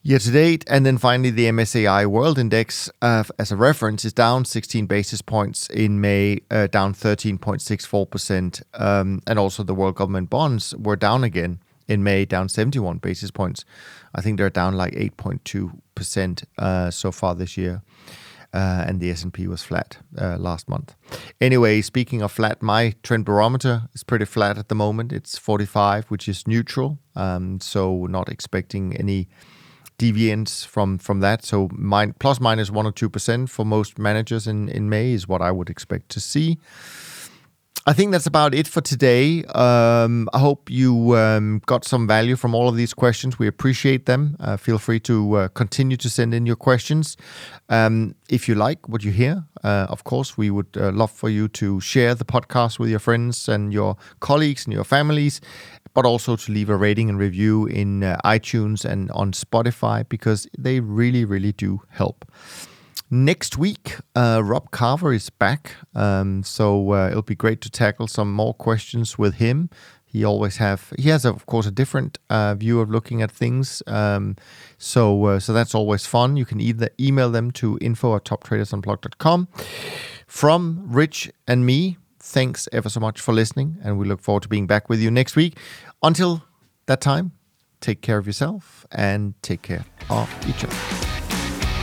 Year to date, and then finally the MSCI World Index, uh, as a reference, is down 16 basis points in May, uh, down 13.64%. Um, and also the World Government Bonds were down again in May, down 71 basis points. I think they're down like 8.2% uh, so far this year. Uh, and the S&P was flat uh, last month. Anyway, speaking of flat, my trend barometer is pretty flat at the moment. It's 45, which is neutral. Um, so not expecting any deviance from from that. So plus minus one or two percent for most managers in in May is what I would expect to see. I think that's about it for today. Um, I hope you um, got some value from all of these questions. We appreciate them. Uh, feel free to uh, continue to send in your questions. Um, if you like what you hear, uh, of course, we would uh, love for you to share the podcast with your friends and your colleagues and your families but also to leave a rating and review in uh, iTunes and on Spotify because they really, really do help. Next week, uh, Rob Carver is back, um, so uh, it'll be great to tackle some more questions with him. He always have he has of course a different uh, view of looking at things, um, so uh, so that's always fun. You can either email them to info at toptradersunplugged.com. From Rich and me, thanks ever so much for listening, and we look forward to being back with you next week. Until that time, take care of yourself and take care of each other.